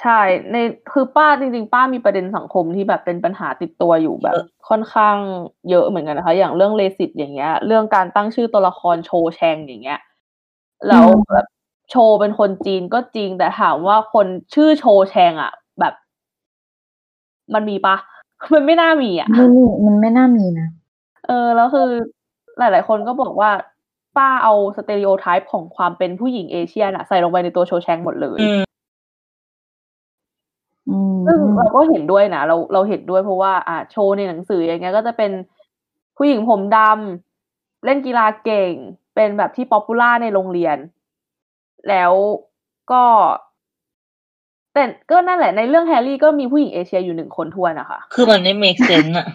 ใช่ในคือป้าจริง ๆ ป้ามีประเด็นสังคมที่แบบเป็นปัญหาติดตัวอยู่แบบค่อนข้างเยอะเหมือนกันนะคะ อย่างเรื่องเลสิตอย่างเงี้ย เรื่องการตั้งชื่อตัวละครโชว์แชงอย่างเงี้ยแล้วแบบโชว์เป็นคนจีนก็จริงแต่ถามว่าคนชื่อโชว์แชงอะแบบ มันมีปะมันไม่น่ามีอะไม่มีมันไม่น่ามีนะเออแล้วคือหลาย ๆ คนก็บอกว่าป้าเอา stereotype ของความเป็นผู้หญิงเอเชียน่ะใส่ลงไปในตัวโชว์แชงหมดเลยอืมอืม ซึ่งเราก็เห็นด้วยนะเราเราเห็นด้วยเพราะว่าอ่าโชว์ในหนังสืออย่างเงี้ยก็จะเป็นผู้หญิงผมดำเล่นกีฬาเก่ง เป็นแบบที่ popular ในโรงเรียน แล้วก็แต่ก็นั่นแหละในเรื่องแฮร์รี่ก็มีผู้หญิงเอเชียอยู่หนึ่งคนทั่วนนะคะ คือมันไม่ make sense อะ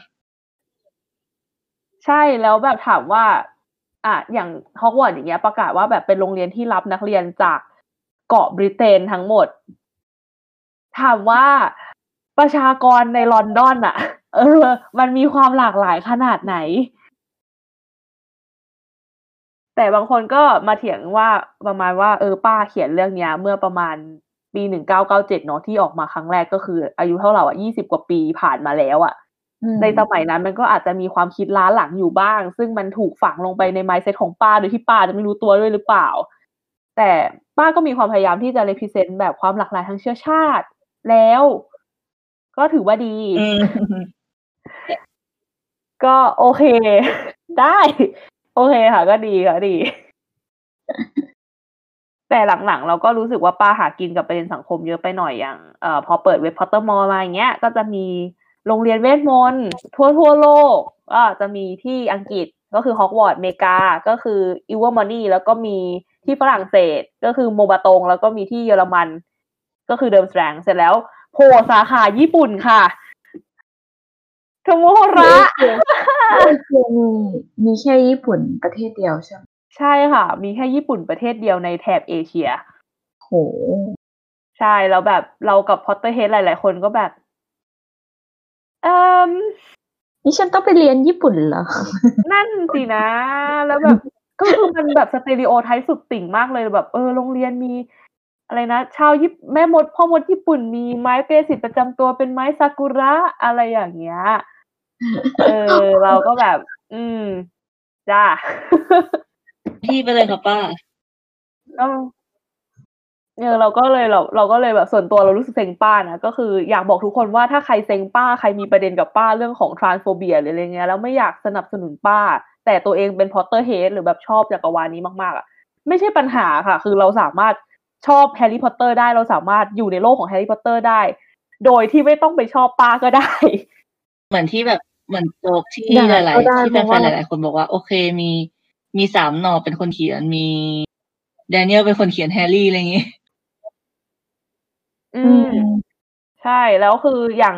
ใช่แล้วแบบถามว่า อะอย่างฮอกวอตส์อย่างเงี้ยประกาศว่าแบบเป็นโรงเรียนที่รับนักเรียนจากเกาะบริเตนทั้งหมด ถามว่าประชากรในลอนดอนอะเออ มันมีความหลากหลายขนาดไหน แต่บางคนก็มาเถียงว่าประมาณว่าเออป้าเขียนเรื่องเนี้ย เมื่อประมาณปีหนึ่งเก้าเก้าเจ็ดเนาะที่ออกมาครั้งแรกก็คือ อายุเท่าไหร่อะยี่สิบกว่าปีผ่านมาแล้วอะอืมในสมัยนั้นมันก็อาจจะมีความคิดล้าหลังอยู่บ้าง ซึ่งมันถูกฝังลงไปใน mindset ของป้าโดยที่ป้าจะไม่รู้ตัวด้วยหรือเปล่า แต่ป้าก็มีความพยายามที่จะ represent แบบความหลากหลายทางเชื้อชาติ แล้ว ก็ถือว่าดีอืมก็โอเค ได้ โอเคค่ะ ก็ดีค่ะดี แต่หลังๆ เราก็รู้สึกว่าป้าหากินกับประเด็นสังคมเยอะไปหน่อยอย่างเอ่อพอเปิดเว็บพอตเตอร์มอร์มาอย่างเงี้ย ก็จะมีโรงเรียนเวทมนต์ทั่วทั่วโลกก็จะมีที่อังกฤษก็คือฮอกวอตส์อเมริกา ก็คืออิลเวอร์มอร์นีแล้วก็มีที่ฝรั่งเศสก็คือโบซ์บาตง แล้วก็มีที่เยอรมัน ก็คือเดิร์มสแตรงก์เสร็จแล้วโผล่สาขาญี่ปุ่นค่ะมาโฮโทโกโระเอเชียมีมีแค่ญี่ปุ่นประเทศเดียวใช่ไหมใช่ค่ะ มีแค่ญี่ปุ่นประเทศเดียวในแถบเอเชีย โห ใช่แล้วแบบเรากับ Potterhead หลาย ๆ คนก็แบบเอ่มนี่ฉันต้องไปเรียนญี่ปุ่นเหรอ นั่นสินะ แล้วแบบ ก็คือมันแบบ stereotype สุดติ่งมากเลยแบบ เออโรงเรียนมี อะไรนะ ชาวญี่ปุ่นแม่มดพ่อมดญี่ปุ่นมีไม้กายสิทธิ์ประจำตัวเป็นไม้ซากุระอะไรอย่างเงี้ย เออ เราก็แบบ อืม จ้า พี่ไปเลยค่ะป้าก็เออเราก็เลยเราเราก็เลยแบบส่วนตัวเรารู้สึกเซ็งป้านะก็คืออยากบอกทุกคนว่าถ้าใครเซ็งป้าใครมีประเด็นกับป้าเรื่องของ transphobia หรืออะไรเงี้ยแล้วไม่อยากสนับสนุนป้า แต่ตัวเองเป็น Potterhead หรือแบบชอบจักรวาลนี้มากๆอะไม่ใช่ปัญหาค่ะ คือเราสามารถ ชอบแฮร์รี่พอตเตอร์ได้เราสามารถอยู่ในโลกของแฮร์รี่พอตเตอร์ได้ โดยที่ไม่ต้องไปชอบป้าก็ได้ เหมือนที่แบบเหมือนโจกที่อย่างหนั้นลายก็ได้ๆที่แฟเพราะว่านๆหลาย ๆ คนบอกว่า โอเคมีมีสามหนอเป็นคนเขียนมีแดเนียลเป็นคนเขียนแฮร์รี่อะไรอย่างงี้ อืม ใช่แล้วคืออย่าง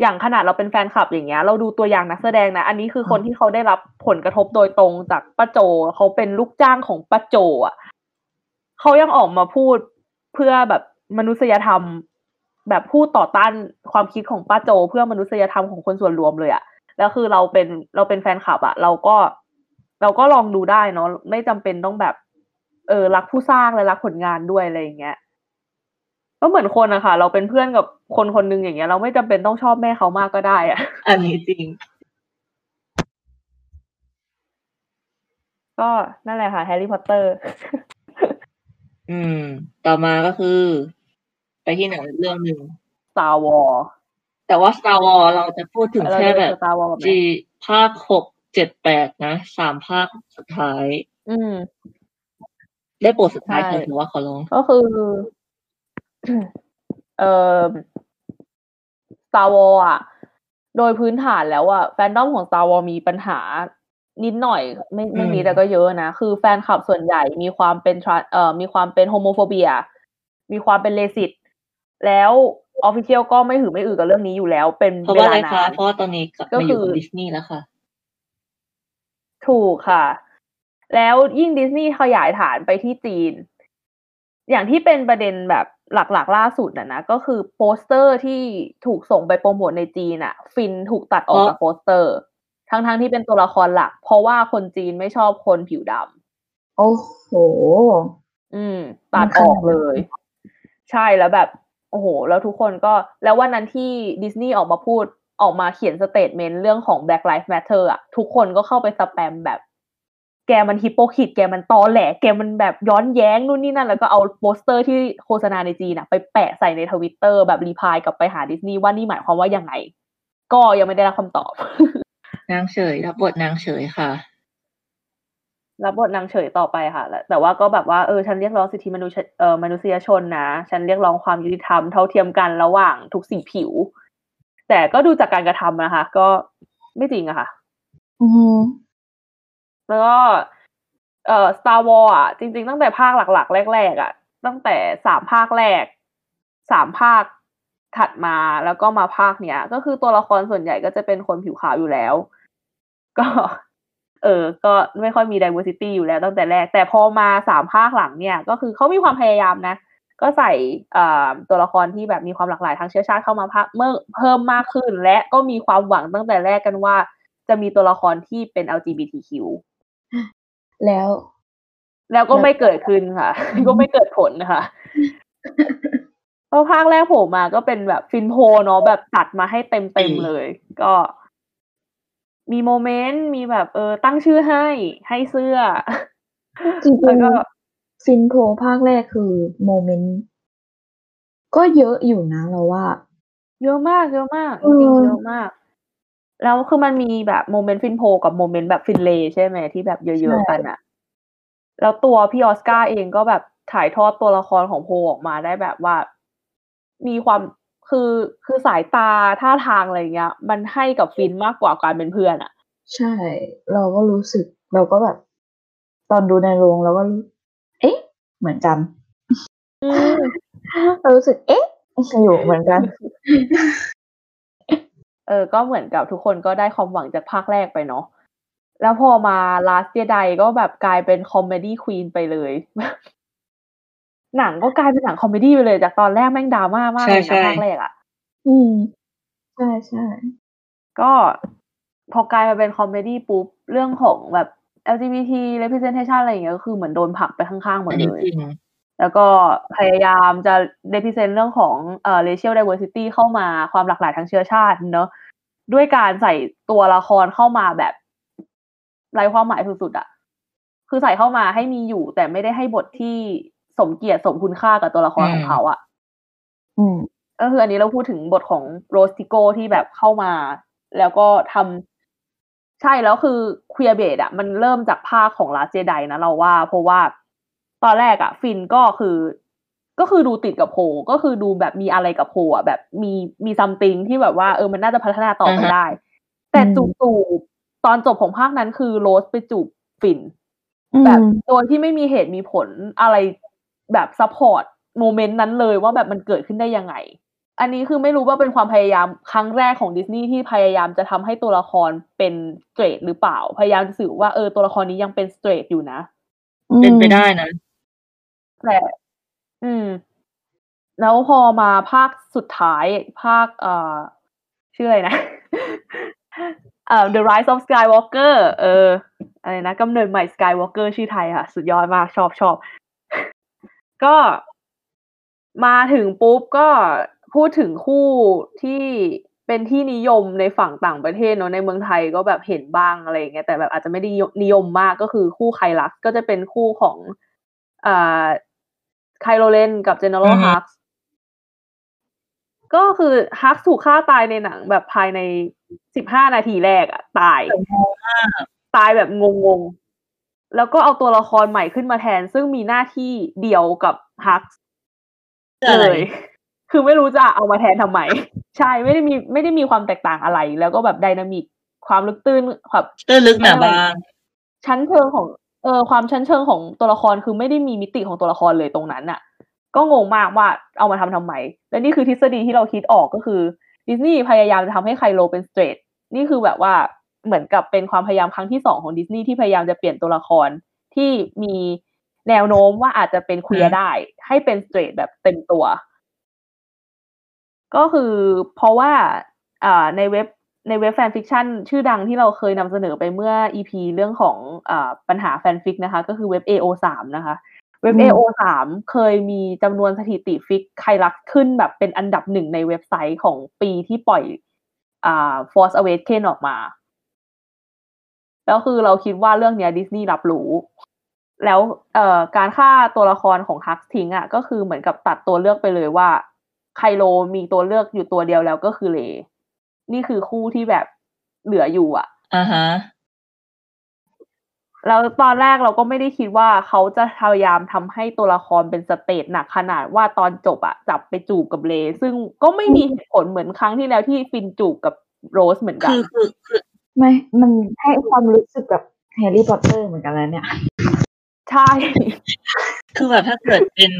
อย่างขนาดเราเป็นแฟนคลับอย่างเงี้ย เราดูตัวอย่างนักแสดงนะ อันนี้คือคนที่เขาได้รับผลกระทบโดยตรงจากป้าโจเขาเป็นลูกจ้างของป้าโจอะ เขายังออกมาพูดเพื่อแบบมนุษยธรรม แบบพูดต่อต้านความคิดของป้าโจ เพื่อมนุษยธรรมของคนส่วนรวมเลยอะแล้วคือเราเป็นเราเป็นแฟนคลับอะเราก็เราก็ลองดูได้เนาะไม่จำเป็นต้องแบบ เออรักผู้สร้างและรักผลงานด้วยอะไรอย่างเงี้ยก็เหมือนคนอะค่ะ เราเป็นเพื่อนกับคนคนหนึงอย่างเงี้ย เราไม่จำเป็นต้องชอบแม่เขามากก็ได้อะอันนี้จริง ก็นั่นแหละค่ะแฮร์รี่พอตเตอร์ อืม ต่อมาก็คือ ไปที่หนังอีกเรื่องหนึ่ง Star Wars แต่ว่า Star Wars เราจะพูดถึงเราแค่จะแบเป็นบ Star Wars แบบไหนจีภาคหกเจ็ดแปดนะสามภาคสุดท้าย อืม ได้โปรดสุดท้ายใช่ เถอะถือว่าขอร้อง ก็คือ เอ่อ Star Wars อะ โดยพื้นฐานแล้วอะ แฟนดอมของ Star Wars มีปัญหา นิดหน่อยไม่ไม่นิดอืมแต่ก็เยอะนะ คือแฟนคลับส่วนใหญ่มีความเป็น trans- เอ่อมีความเป็นโฮโมโฟเบีย มีความเป็นเลสิตแล้วออฟฟิเชียลก็ไม่หือไม่อือกับเรื่องนี้อยู่แล้ว เป็นเพราะเวว่าอะลาไรนาคะนเพราะว่าตอนนี้กลับก็มาอยู่คือกับดิสนีย์แล้วค่ะ ถูกค่ะ แล้วยิ่งดิสนีย์ขยายฐานไปที่จีน อย่างที่เป็นประเด็นแบบหลักๆล่าสุดนะนะ ก็คือโปสเตอร์ที่ถูกส่งไปโปรโมทในจีนอะฟินถูกตัดออกเพราะจากโปสเตอร์ ทั้งๆที่เป็นตัวละครหลัก เพราะว่าคนจีนไม่ชอบคนผิวดำโอ้โห อืมตัดออกเลย ใช่แล้วแบบโอ้โห แล้วทุกคนก็แล้ววันนั้นที่ดิสนีย์ออกมาพูดออกมาเขียน statement เรื่องของ Black Lives Matter อะทุกคนก็เข้าไปสแปมแบบ แกมัน hypocrite แกมันตอแหลแกมันแบบย้อนแย้งนู่นนี่นั่น แล้วก็เอาโปสเตอร์ที่โฆษณาในจีนอะไปแปะใส่ในทวิตเตอร์แบบ reply กลับไปหาดิสนีย์ว่านี่หมายความว่ายังไง ก็ยังไม่ได้รับคำตอบ นางเฉยรับบทนางเฉยค่ะ รับบทนางเฉยต่อไปค่ะแล้วแต่ว่าก็แบบว่าเออฉันเรียกร้องสิทธิมนุษยเอ่อมนุษยชนนะฉันเรียกร้องความยุติธรรมเท่าเทียมกันระหว่างทุกสีผิว แต่ก็ดูจากการกระทำนะคะ ก็ไม่จริงอะค่ะ อืมแล้วก็เอ่อ Star Wars อะจริง ๆ ตั้งแต่ภาคหลัก ๆ แรก ๆ อะ ตั้งแต่สามภาคแรกสามภาค ถัดมาแล้วก็มาภาคเนี้ย ก็คือตัวละครส่วนใหญ่ก็จะเป็นคนผิวขาวอยู่แล้ว ก็ เออ ก็ไม่ค่อยมี diversity อยู่แล้วตั้งแต่แรก แต่พอมาสามภาคหลังเนี่ย ก็คือเขามีความพยายามนะ ก็ใส่อ่าตัวละครที่แบบมีความหลากหลายทางเชื้อชาติเข้ามาเมื่อเพิ่มมากขึ้น และก็มีความหวังตั้งแต่แรกกันว่า จะมีตัวละครที่เป็น LGBTQ แล้ว แล้วก็ไม่เกิดขึ้นค่ะ ก็ไม่เกิดผลนะคะเพราะภาคแรกโผล่มาก็เป็นแบบฟินโพเนาะแบบตัดมาให้เต็มเต็มๆเลย ก็มี moment มีแบบเออ ตั้งชื่อให้ให้เสื้อจริงแล้วก็ๆฟินโพภาคแรกคือ moment ก็เยอะอยู่นะเราว่า เยอะมากเยอะมากเอจริงอๆเยอะมาก แล้วคือมันมีแบบ moment ฟินโพกับ moment แบบฟินเรย์ใช่ไหมที่แบบเยอะๆกันอะแล้วตัวพี่ออสการ์เองก็แบบถ่ายทอดตัวละครของโพออกมาได้แบบว่า มีความคือคือสายตาท่าทางอะไรเงี้ย มันให้กับฟินมากกว่าการเป็นเพื่อนอะใช่ เราก็รู้สึกเราก็แบบ ตอนดูในโรงเราก็รู้เอ๊ะ เหมือนกันอืมเรารู้สึก เอ๊ะอยู่เหมือนกัน เออ ก็เหมือนกับทุกคนก็ได้ความหวังจากภาคแรกไปเนาะแล้วพอมา Last Jedi ก็แบบกลายเป็น comedy queen ไปเลย หนังก็กลายเป็นหนัง comedy ไปเลยจากตอนแรกแม่งดราม่ามากเลยใช่นะใช่ภาคแรกอะอืม ใช่ใช่ก็พอกลายมาเป็น comedy ปุ๊บ เรื่องของแบบ LGBT representation อะไรอย่างเงี้ยก็คือเหมือนโดนผลักไปข้างๆหมดเลยเนี้ยจริงแล้วก็พยายามจะ represent เรื่องของเอ่อ racial diversity เข้ามาความหลากหลายทางเชื้อชาติเนอะด้วยการใส่ตัวละครเข้ามาแบบไร้ความหมายสุดๆอะคือใส่เข้ามาให้มีอยู่แต่ไม่ได้ให้บทที่ สมเกียรติสมคุณค่ากับตัวละครอืมของเขาอะอืมก็คืออันนี้เราพูดถึงบทของโรสติโกที่แบบเข้ามา แล้วก็ทำใช่แล้วคือค e ียเบดอะมันเริ่มจากภาคของลาเจไดนะเราว่า เพราะว่าตอนแรกอะฟินก็คือ ก็คือดูติดกับโพก็คือดูแบบมีอะไรกับโพอะแบบมีมี something ที่แบบว่าเออมันน่าจะพัฒนาต่อไปอ่าฮะได้ แต่อืมจู่ๆตอนจบของภาคนั้นคือโรสไปจูบฟินอืมแบบโดยที่ไม่มีเหตุมีผลอะไร แบบ support moment นั้นเลยว่าแบบมันเกิดขึ้นได้ยังไง อันนี้คือไม่รู้ว่าเป็นความพยายามครั้งแรกของดิสนีย์ที่พยายามจะทำให้ตัวละครเป็น straight หรือเปล่า พยายามจะสื่อว่าเออตัวละครนี้ยังเป็น straight อยู่นะ เป็นไปได้นะ แต่อืม แล้วพอมาภาคสุดท้ายภาคเอ่อชื่ออะไรนะเอ่อ The Rise of Skywalker เอออะไรนะกำเนิดใหม่ Skywalker ชื่อไทยค่ะ สุดยอดมากชอบชอบ ก็มาถึงปุ๊บก็พูดถึงคู่ที่เป็นที่นิยมในฝั่งต่างประเทศเนอะในเมืองไทยก็แบบเห็นบ้างอะไรอย่างเงี้ยแต่แบบอาจจะไม่ได้นิยมมากก็คือคู่ไคลักก็จะเป็นคู่ของอ่าไคโรเลนกับเจเนอเรอืลอฮึฮักก็คือฮักถูกฆ่าตายในหนังแบบภายในสิบห้านาทีแรกอะตาย ตายแบบงงๆ แล้วก็เอาตัวละครใหม่ขึ้นมาแทน ซึ่งมีหน้าที่เดียวกับฮักเพื่ออะไรเลยคือไม่รู้จะเอามาแทนทำไม ใช่ไม่ได้มีไม่ได้มีความแตกต่างอะไร แล้วก็แบบไดนามิกความลึกตื้นแบบตื้นลึกหนาบางชั้นเชิงของเออความชั้นเชิงของตัวละครคือไม่ได้มีมิติของตัวละครเลยตรงนั้นน่ะก็งงมากว่าเอามาทำทำไม และนี่คือทฤษฎีที่เราคิดออกก็คือดิสนีย์พยายามจะทำให้ไคโลเป็นสเตรทนี่คือแบบว่า เหมือนกับเป็นความพยายามครั้งที่สองของดิสนีย์ที่พยายามจะเปลี่ยนตัวละครที่มีแนวโน้มว่าอาจจะเป็นเคลียร์ได้ ให้เป็นสเตรทแบบเต็มตัว ก็คือเพราะว่าอ่าในเว็บในเว็บ fanfiction ชื่อดังที่เราเคยนำเสนอไปเมื่อ EP เรื่องของอาปัญหาแฟนฟิกนะคะ ก็คือเว็บ AO3 นะคะ เว็บอืม AO3 เคยมีจำนวนสถิติ fic ไคลักซ์ขึ้นแบบเป็นอันดับหนึ่งในเว็บไซต์ของปีที่ปล่อยอ่า Force Awakens ออกมา แล้วคือเราคิดว่าเรื่องเนี้ยดิสนีย์รับรู้ แล้วเอ่อการฆ่าตัวละครของฮักซ์ทิ้งอะก็คือเหมือนกับตัดตัวเลือกไปเลยว่าไคโลมีตัวเลือกอยู่ตัวเดียวแล้วก็คือเรย์ นี่คือคู่ที่แบบเหลืออยู่อะอ่าฮะแล้วตอนแรกเราก็ไม่ได้คิดว่าเขาจะพยายามทำให้ตัวละครเป็น straight หนักขนาดว่าตอนจบอะจับไปจูบกับเรย์ ซึ่งก็ไม่มีเหตุผลเหมือนครั้งที่แล้วที่ฟินจูบกับโรสเหมือนกัน คือคือคือ ไม่ มันให้ความรู้สึกแบบแฮร์รี่พอตเตอร์เหมือนกันแล้วเนี่ย ใช่ คือแบบถ้าเกิดเป็น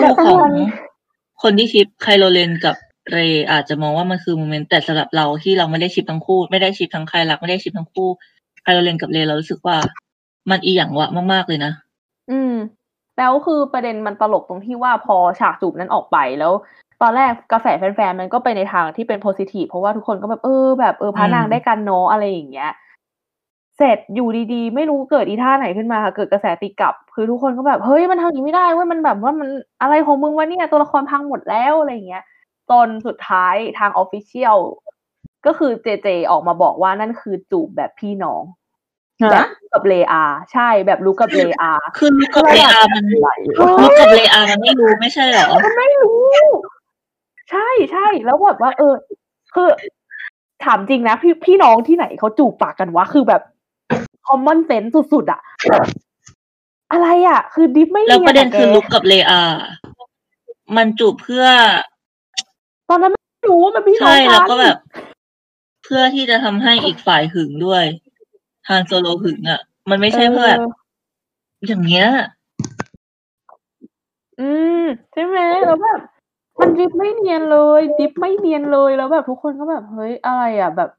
แบบคู่ของมันคนที่ ship ไคโลเรนกับเรย์อาจจะมองว่ามันคือ moment แต่สำหรับเราที่เราไม่ได้ ship ทั้งคู่ ไม่ได้ ship ทั้งใครรักไม่ได้ ship ทั้งคู่ไคโลเรนกับเรย์เรารู้สึกว่า มันอีหยังวะมากๆเลยนะอืมแล้วคือประเด็นมันตลกตรงที่ว่าพอฉากจูบนั้นออกไปแล้ว ตอนแรกกระแสแฟนๆมันก็ไปในทางที่เป็น positive เพราะว่าทุกคนก็แบบเออแบบเออพระนางอืมได้กันเนาะอะไรอย่างเงี้ยเสร็จอยู่ดีๆ ไม่รู้เกิดอีท่าไหนขึ้นมาค่ะเกิดกระแสตีกลับ คือทุกคนก็แบบเฮ้ยมันทำอย่างนี้ไม่ได้เว้ยมันแบบว่ามันอะไรของมึงวะเนี่ยตัวละครพังหมดแล้วอะไรอย่างเงี้ยจนสุดท้ายทางออฟฟิเชียลก็คือเจเจออกมาบอกว่านั่นคือจูบแบบพี่น้องแบบลูกกับเลอา ใช่แบบลูกกับเลอาคือลูกกับเลอามันลูกกับเลอามันไม่รู้ไม่ใช่เหรอมันไม่รู้ ใช่ใช่แล้วแบบว่า เออ คือถามจริงนะพี่พี่น้องที่ไหนเขาจูบปากกันวะคือแบบ common sense สุด ๆอะแบบอะไรอะคือดิฟไม่แล้วประเด็นยอคือแกลุกกับเลอา มันจูบเพื่อ ตอนนั้นไม่รู้ว่ามันพี่น้อใช่งแล้วกันก็แบบ เพื่อที่จะทำให้อีกฝ่ายหึงด้วยฮานโซโลหึงอะมันไม่ใช่เพื่อแบบอย่างเงี้ย อืม ใช่ไหมแล้วแบบ มันดิฟไม่เนียนเลย ดิฟไม่เนียนเลยแล้วแบบทุกคนก็แบบเฮ้ยอะไรอะแบบ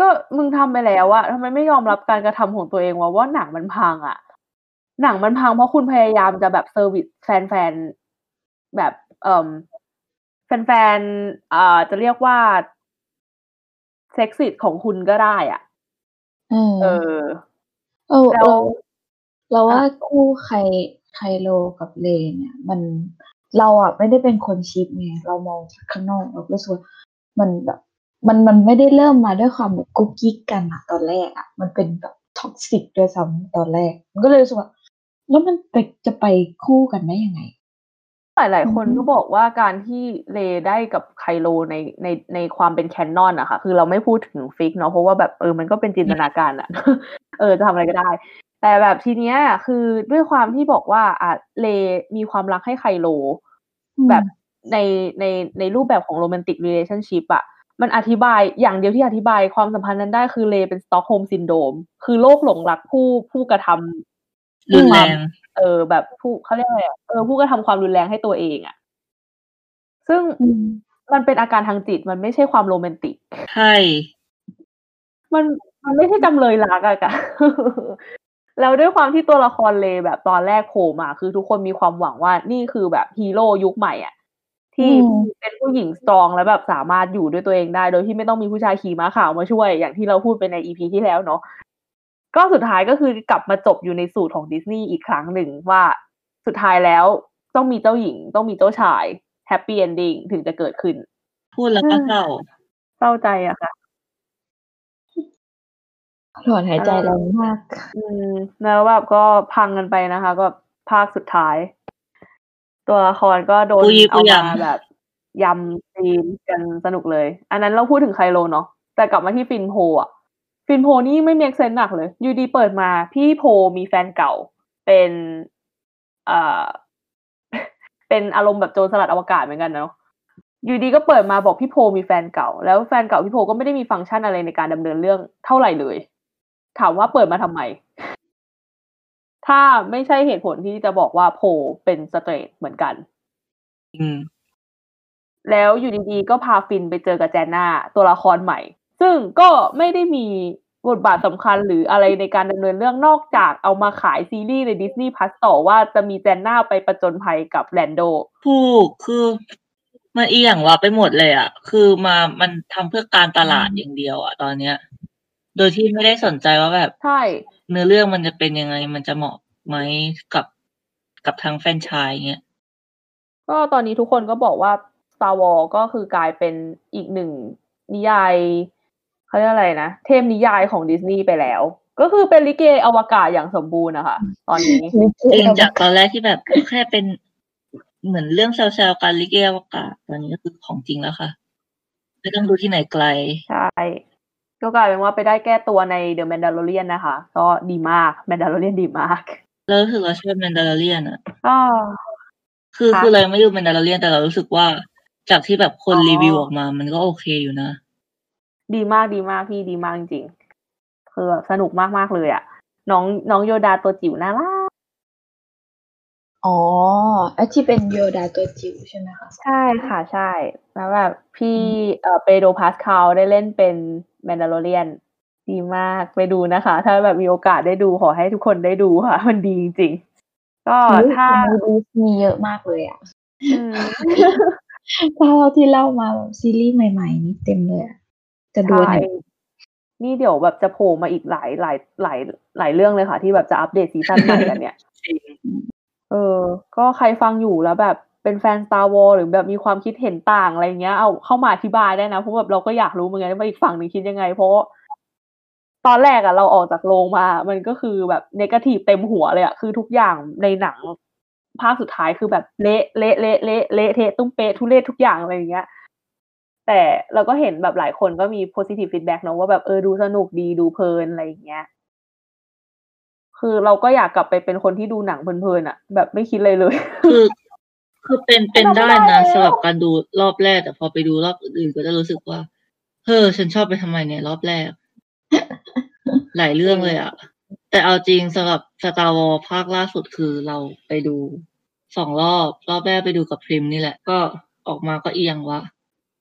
ก็มึงทำไปแล้วอะทำไมไม่ยอมรับการกระทำของตัวเองวะว่าหนังมันพังอะหนังมันพังเพราะคุณพยายามจะแบบ service แฟนๆแบบเอ่อแฟนๆอ่าจะเรียกว่าเซ็กซิตของคุณก็ได้อะเออเออเออแล้วเราเราว่าคู่ใครไคโลกับเรย์เนี่ย มัน เราอะไม่ได้เป็นคน ship ไงเรามองจากข้างนอกเราก็รู้สึกว่ามันแบบมันมันไม่ได้เริ่มมาด้วยความแบบกุ๊กกิ๊กกันอะตอนแรกอะมันเป็นแบบ toxic ด้วยซ้ำตอนแรก มันก็เลยรู้สึกว่าแล้วมันไปจะไปคู่กันได้ยังไง หลายๆคนอือฮึก็บอกว่าการที่เรย์ได้กับไคโลในในในความเป็น canon อะค่ะ คือเราไม่พูดถึง fic เนาะเพราะว่าแบบเออมันก็เป็นจินตนาการอะเออจะทำอะไรก็ได้ แต่แบบทีเนี้ยคือด้วยความที่บอกว่าอะเรย์มีความรักให้ไคโล แบบในในในรูปแบบของโรแมนติก e l a t i o n s h i p อะมันอธิบายอย่างเดียวที่อธิบายความสัมพันธ์นั้นได้คือเรย์เป็น Stockholm syndrome คือโรคหลงรักผู้ผู้กระทำรุนแรงเออ แบบผู้เขาเรียกอะไรอะเออผู้กระทำความรุนแรงให้ตัวเองอะซึ่งอืมมันเป็นอาการทางจิตมันไม่ใช่ความโรแมนติก ใช่ มันมันไม่ใช่จำเลยรักอะกะ แล้วด้วยความที่ตัวละครเลแบบตอนแรกโผล่มาคือทุกคนมีความหวังว่านี่คือแบบฮีโร่ยุคใหม่อะที่อืมเป็นผู้หญิงสตรองแล้วแบบสามารถอยู่ด้วยตัวเองได้ โดยที่ไม่ต้องมีผู้ชายขี่ม้าขาวมาช่วย อย่างที่เราพูดไปในอีพีที่แล้วเนาะก็สุดท้ายก็คือกลับมาจบอยู่ในสูตรของดิสนีย์อีกครั้งหนึ่งว่าสุดท้ายแล้วต้องมีเจ้าหญิง ต้องมีเจ้าชายhappy ending ถึงจะเกิดขึ้น พูดแล้วก็เศร้าเศร้าใจอะค่ะ ถอนหายใจแรงมาก อืม แล้วแบบก็พังกันไปนะคะก็ภาคสุดท้าย ตัวละครก็โดนปุยปุเอายมายำแบบยำซีนกันสนุกเลย อันนั้นเราพูดถึงไคโลเนาะแต่กลับมาที่ฟินโพอะ ฟินโพนี่ไม่ make sense หนักเลย อยู่ดีเปิดมาพี่โพมีแฟนเก่า เป็นเอ่อเป็นอารมณ์แบบโจรสลัดอวกาศเหมือนกันเนาะอยู่ดีก็เปิดมาบอกพี่โพมีแฟนเก่า แล้วแฟนเก่าพี่โพก็ไม่ได้มีฟังก์ชันอะไรในการดำเนินเรื่องเท่าไหร่เลย ถามว่าเปิดมาทำไม ถ้าไม่ใช่เหตุผลที่จะบอกว่าโพเป็นสเตรทเหมือนกัน อืม แล้วอยู่ดีๆ ก็พาฟินไปเจอกับแจนนาตัวละครใหม่ ซึ่งก็ไม่ได้มีบทบาทสำคัญหรืออะไรในการดำเนินเรื่องนอกจากเอามาขายซีรีส์ในดิสนีย์พัสต่อว่าจะมีแจนนาไปประจนภัยกับแลนโดถูกคือมันอีหยังวะไปหมดเลยอะคือมามันทำเพื่อการตลาดอย่างเดียวอะตอนเนี้ย โดยที่ไม่ได้สนใจว่าแบบใช่ เนื้อเรื่องมันจะเป็นยังไง มันจะเหมาะไหมกับกับทางแฟรนไชายเงี้ยก็ตอนนี้ทุกคนก็บอกว่า Star Wars ก็คือกลายเป็นอีกหนึ่งนิยายเขาเรียกอะไรนะ เทพนิยายของดิสนีย์ไปแล้ว ก็คือเป็นลิเกอวกาศอย่างสมบูรณ์นะคะตอนนี้จริงจากตอนแรกที่แบบแค่เป็นเหมือนเรื่องแซวๆการลิเกอวกาศตอนนี้ก็คือของจริงแล้วค่ะไม่ต้องดูที่ไหนไกล ใช่ ก็กลายเป็นว่าไปได้แก้ตัวใน The Mandalorian นะคะ ก็ดีมาก Mandalorian ดีมากแล้วรู้สึกว่าชอบแมนดาร์เลียนอะก็คือค่ะคือเรายังไม่ดูแมนดาร์เลียนแต่เรารู้สึกว่าจากที่แบบคนอ๋อรีวิวออกมา มันก็โอเคอยู่นะ ดีมากดีมากพี่ดีมากจริงๆคือแบบสนุกมากมากๆเลยอะน้องน้องโยดาตัวจิ๋วน่ารักอ๋อไอที่เป็นโยดาตัวจิ๋วใช่ไหมคะใช่ค่ะใช่แล้วแบบพี่เอ่อเปโดรพาสคาลได้เล่นเป็น แมนดาโลเรียนดีมากไปดูนะคะ ถ้าแบบมีโอกาสได้ดูขอให้ทุกคนได้ดูค่ะ มันดีจริงๆก็ถ้าดูมีเยอะมากเลยอะอืมถ้าเราที่เล่ามาแบบซีรีส์ใหม่ ๆ นี่เต็มเลยอะจะดูอันใช่ไหนนี่เดี๋ยวแบบจะโผล่มาอีกหลายหลายหลายหลายเรื่องเลยค่ะ ที่แบบจะอัปเดตซีซั่นใหม่กันเนี่ยจริงเออ ก็ใครฟังอยู่แล้วแบบ เป็นแฟน Star Wars หรือแบบมีความคิดเห็นต่างอะไรเงี้ย เอาเข้ามาอธิบายได้นะเพราะแบบเราก็อยากรู้เหมือนกันว่าอีกฝั่งหนึ่งคิดยังไง เพราะตอนแรกอะเราออกจากโรงมา มันก็คือแบบเนกาทีฟเต็มหัวเลยอะคือทุกอย่างในหนังภาคสุดท้ายคือแบบเละเละเละเละเละเทะตุ้มเปะทุเรศทุกอย่างอะไรอย่างเงี้ย แต่เราก็เห็นแบบหลายคนก็มี positive feedback เนอะว่าแบบเออดูสนุกดีดูเพลินอะไรอย่างเงี้ย คือเราก็อยากกลับไปเป็นคนที่ดูหนังเพลินๆอะแบบไม่คิดเลยเลย คือ คือเป็นเป็นเราไม่ได้ได้นะแล้วสำหรับการดูรอบแรก แต่พอไปดูรอบอื่นๆก็จะรู้สึกว่าเฮ้อฉันชอบไปทำไมเนี่ยรอบแรก หลายเรื่องเลยอะแต่เอาจริงสำหรับ Star Wars ภาคล่าสุดคือเราไปดูสองรอบ รอบแรกไปดูกับพริมนี่แหละ ก็ออกมาก็อีหยังวะ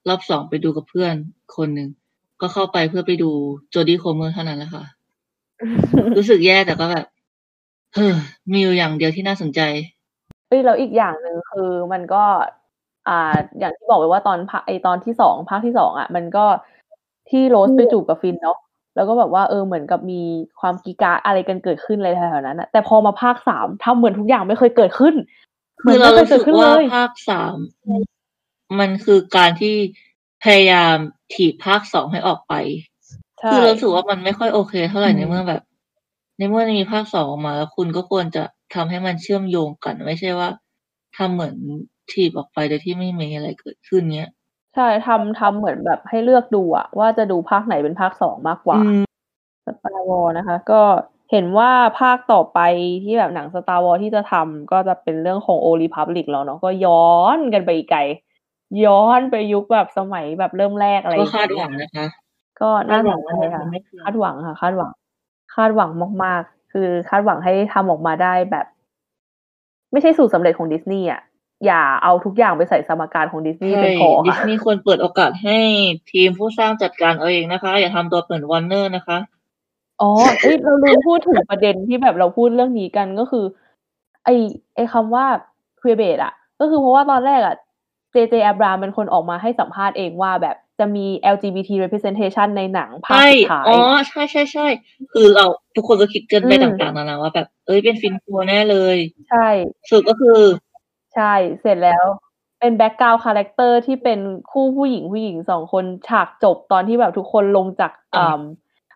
รอบสองไปดูกับเพื่อนคนหนึ่งก็เข้าไปเพื่อไปดูโจดี้โคเมอร์เท่านั้นแหละค่ะ รู้สึกแย่แต่ก็แบบเฮ้อมีอยู่อย่างเดียวที่น่าสนใจ เอ้ยแล้วอีกอย่างหนึ่งคือมันก็ อ่า อย่างที่บอกไปว่าตอนภาคไอตอนที่สองภาคที่สองอะ มันก็ที่โรสไปจูบกับฟินเนาะแล้วก็แบบว่าเออเหมือนกับมีความกีกาอะไรกันเกิดขึ้นอะไรแถวๆนั้นอะแต่พอมาภาคสามทำเหมือนทุกอย่างไม่เคยเกิดขึ้น เหมืคือนอเราไม่เคยรู้เกิสึดกขึ้นว่าเลยภาคสามมันคือการที่พยายามถีบภาคสองให้ออกไปใช่คือเรารู้สึกว่ามันไม่ค่อยโอเค เท่าไหร่อืมในเมื่อแบบ ในเมื่อมีภาคสองออกมาแล้วคุณก็ควรจะ ทำให้มันเชื่อมโยงกัน ไม่ใช่ว่าทำเหมือนถีบออกไปโดยที่ไม่มีอะไรเกิดขึ้นเนี้ยใช่ทำทำเหมือนแบบให้เลือกดูอะว่าจะดูภาคไหนเป็นภาคสองมากกว่าอืม Star Wars นะคะ ก็เห็นว่าภาคต่อไปที่แบบหนัง Star Wars ที่จะทำก็จะเป็นเรื่องของ Old Republic แล้วเนาะก็ย้อนกันไปอีกไกลย้อนไปยุคแบบสมัยแบบเริ่มแรกอะไรอย่างเงี้ยก็คาดหเงี้วังนะคะ ก็น่าสนใจคาดหวังว่าค่ะมันไม่เกินคาดหวังค่ะ คาดหวัง คาดหวังมากๆ คือคาดหวังให้ทำออกมาได้แบบ ไม่ใช่สูตรสำเร็จของดิสนีย์อะอย่าเอาทุกอย่างไปใส่สมการของดิสนีย์ใช่เป็นพอค่ะดิสนีย์ควรเปิดโอกาสให้ทีมผู้สร้างจัดการเอาเองนะคะ อย่าทำตัวเหมือนวอร์เนอร์นะคะ อ๋อเอ้ยเราลืมพูดถึงประเด็นที่แบบเราพูดเรื่องนี้กันก็คือ ไอไอคำว่า queerbait อะก็คือเพราะว่าตอนแรกอะเจเจแอบรามเป็นคนออกมาให้สัมภาษณ์เองว่าแบบ จะมี LGBT representation ในหนังภาคใช่สุดท้าย อ๋อ ใช่ใช่ใช่ คือเราทุกคนก็คิดกันไปอืมต่างๆนานาว่าแบบ เอ้ย เป็นฟินโพแน่เลย ใช่สรุปก็คือ ใช่ เสร็จแล้ว เป็น background character ที่เป็นคู่ผู้หญิงผู้หญิงสองคนฉากจบตอนที่แบบทุกคนลงจากอ่าอ่า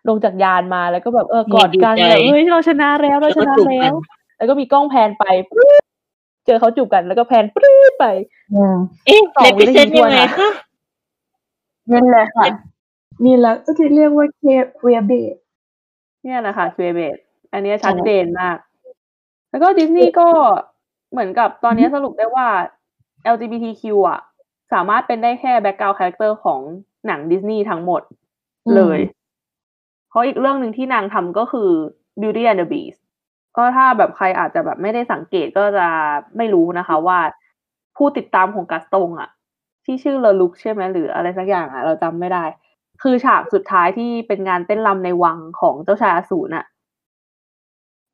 ลงจากยานมาแล้วก็แบบเออกอดกันดีใจแบบเฮ้ยเราชนะแล้วเราชนะแล้วชก็นะจูบแล้กันวแล้วก็จูบกันแล้วก็มีกล้อง pan ไปปรึ๊ดเจอเขาจูบกันแล้วก็ pan ปรึ๊ดไปอืมเอ๊ะสองเลวิพินาทีเซนต์ทยัวนงไงอะคะ นี่แหละค่ะ นี่แหละก็ที่เรียกว่าเคเวียเบดเนี่ยนะคะค u เบตอันเนี้ยชัดเจนมาก แล้วก็ดิสนีย์ก็เหมือนกับตอนเนี้ยสรุปได้ว่า LGBTQ อะ สามารถเป็นได้แค่แบ็กกราวด์คาแรคเตอร์ของหนังดิสนีย์ทั้งหมดเลย เพราะอีกเรื่องหนึ่งที่นางทำก็คือ Beauty and the Beast ก็ถ้าแบบใครอาจจะแบบไม่ได้สังเกตก็จะไม่รู้นะคะว่าผู้ติดตามของกัสตงอะ ที่ชื่อเลอลุกใช่ไหมหรืออะไรสักอย่างอะเราจำไม่ได้ คือฉากสุดท้ายที่เป็นงานเต้นรำในวังของเจ้าชายอสูรน่ะ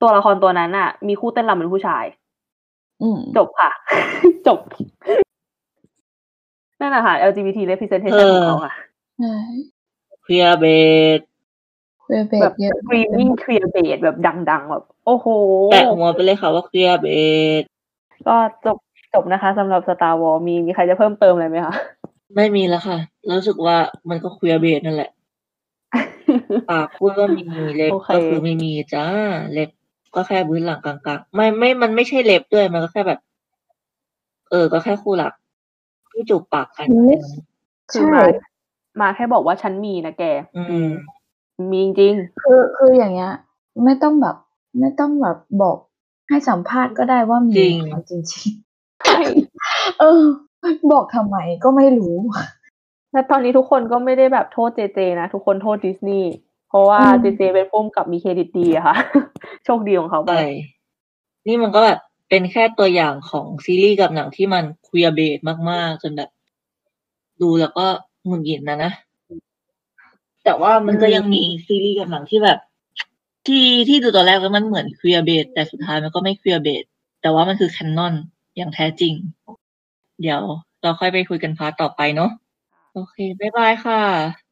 ตัวละครตัวนั้นน่ะ มีคู่เต้นรำเป็นผู้ชายอืมจบค่ะ จบ นั่นแหละค่ะ LGBT representation เออของเขาค่ะใช่เคลียร์เบดเควียเบแบดบเยอะ screaming clear bass แบบดัง ๆ แบบ โอ้โหแตะหัวไปเลยค่ะว่าเคลียร์เบดก็จบ จบนะคะสำหรับ Star Wars มีมีใครจะเพิ่มเติมอะไรไหมคะ ไม่มีแล้วค่ะ รู้สึกว่ามันก็เคลียร์เบดนั่นแหละปากพูดว่ามีเล็บโอเคก็คือไม่มีจ้าเล็บก็แค่พื้นหลังกลางๆ ไม่ไม่ มันไม่ใช่เล็บด้วยมันก็แค่แบบ เออ ก็แค่คู่หลักที่จูบปากกันคือใช่มามาแค่บอกว่าฉันมีนะแก อืม มีจริงคือคืออย่างเงี้ย ไม่ต้องแบบ ไม่ต้องแบบบอกให้สัมภาษณ์ก็ได้ว่ามีจริงเอาจริงๆใช่ๆ เออ บอกทำไมก็ไม่รู้และตอนนี้ทุกคนก็ไม่ได้แบบโทษเจเจนะทุกคนโทษดิสนีย์เพราะว่าอืมเจเจเป็นพุ่มกับมีเครดิตดีอะค่ะ โชคดีของเขาไปใช่นี่มันก็แบบเป็นแค่ตัวอย่างของซีรีส์กับหนังที่มัน queerbait มากๆ จนแบบ ดูแล้วก็หงุดหงิดนะนะ แต่ว่ามันก็อืมยังมีซีรีส์กับหนังที่แบบ ที่ที่ดูตอนแรกแล้วมันเหมือน queerbait แต่สุดท้ายมันก็ไม่ queerbait แต่ว่ามันคือ canon อย่างแท้จริง เดี๋ยวเราค่อยไปคุยกัน part ต่อไปเนาะโอเค บ๊ายบายค่ะ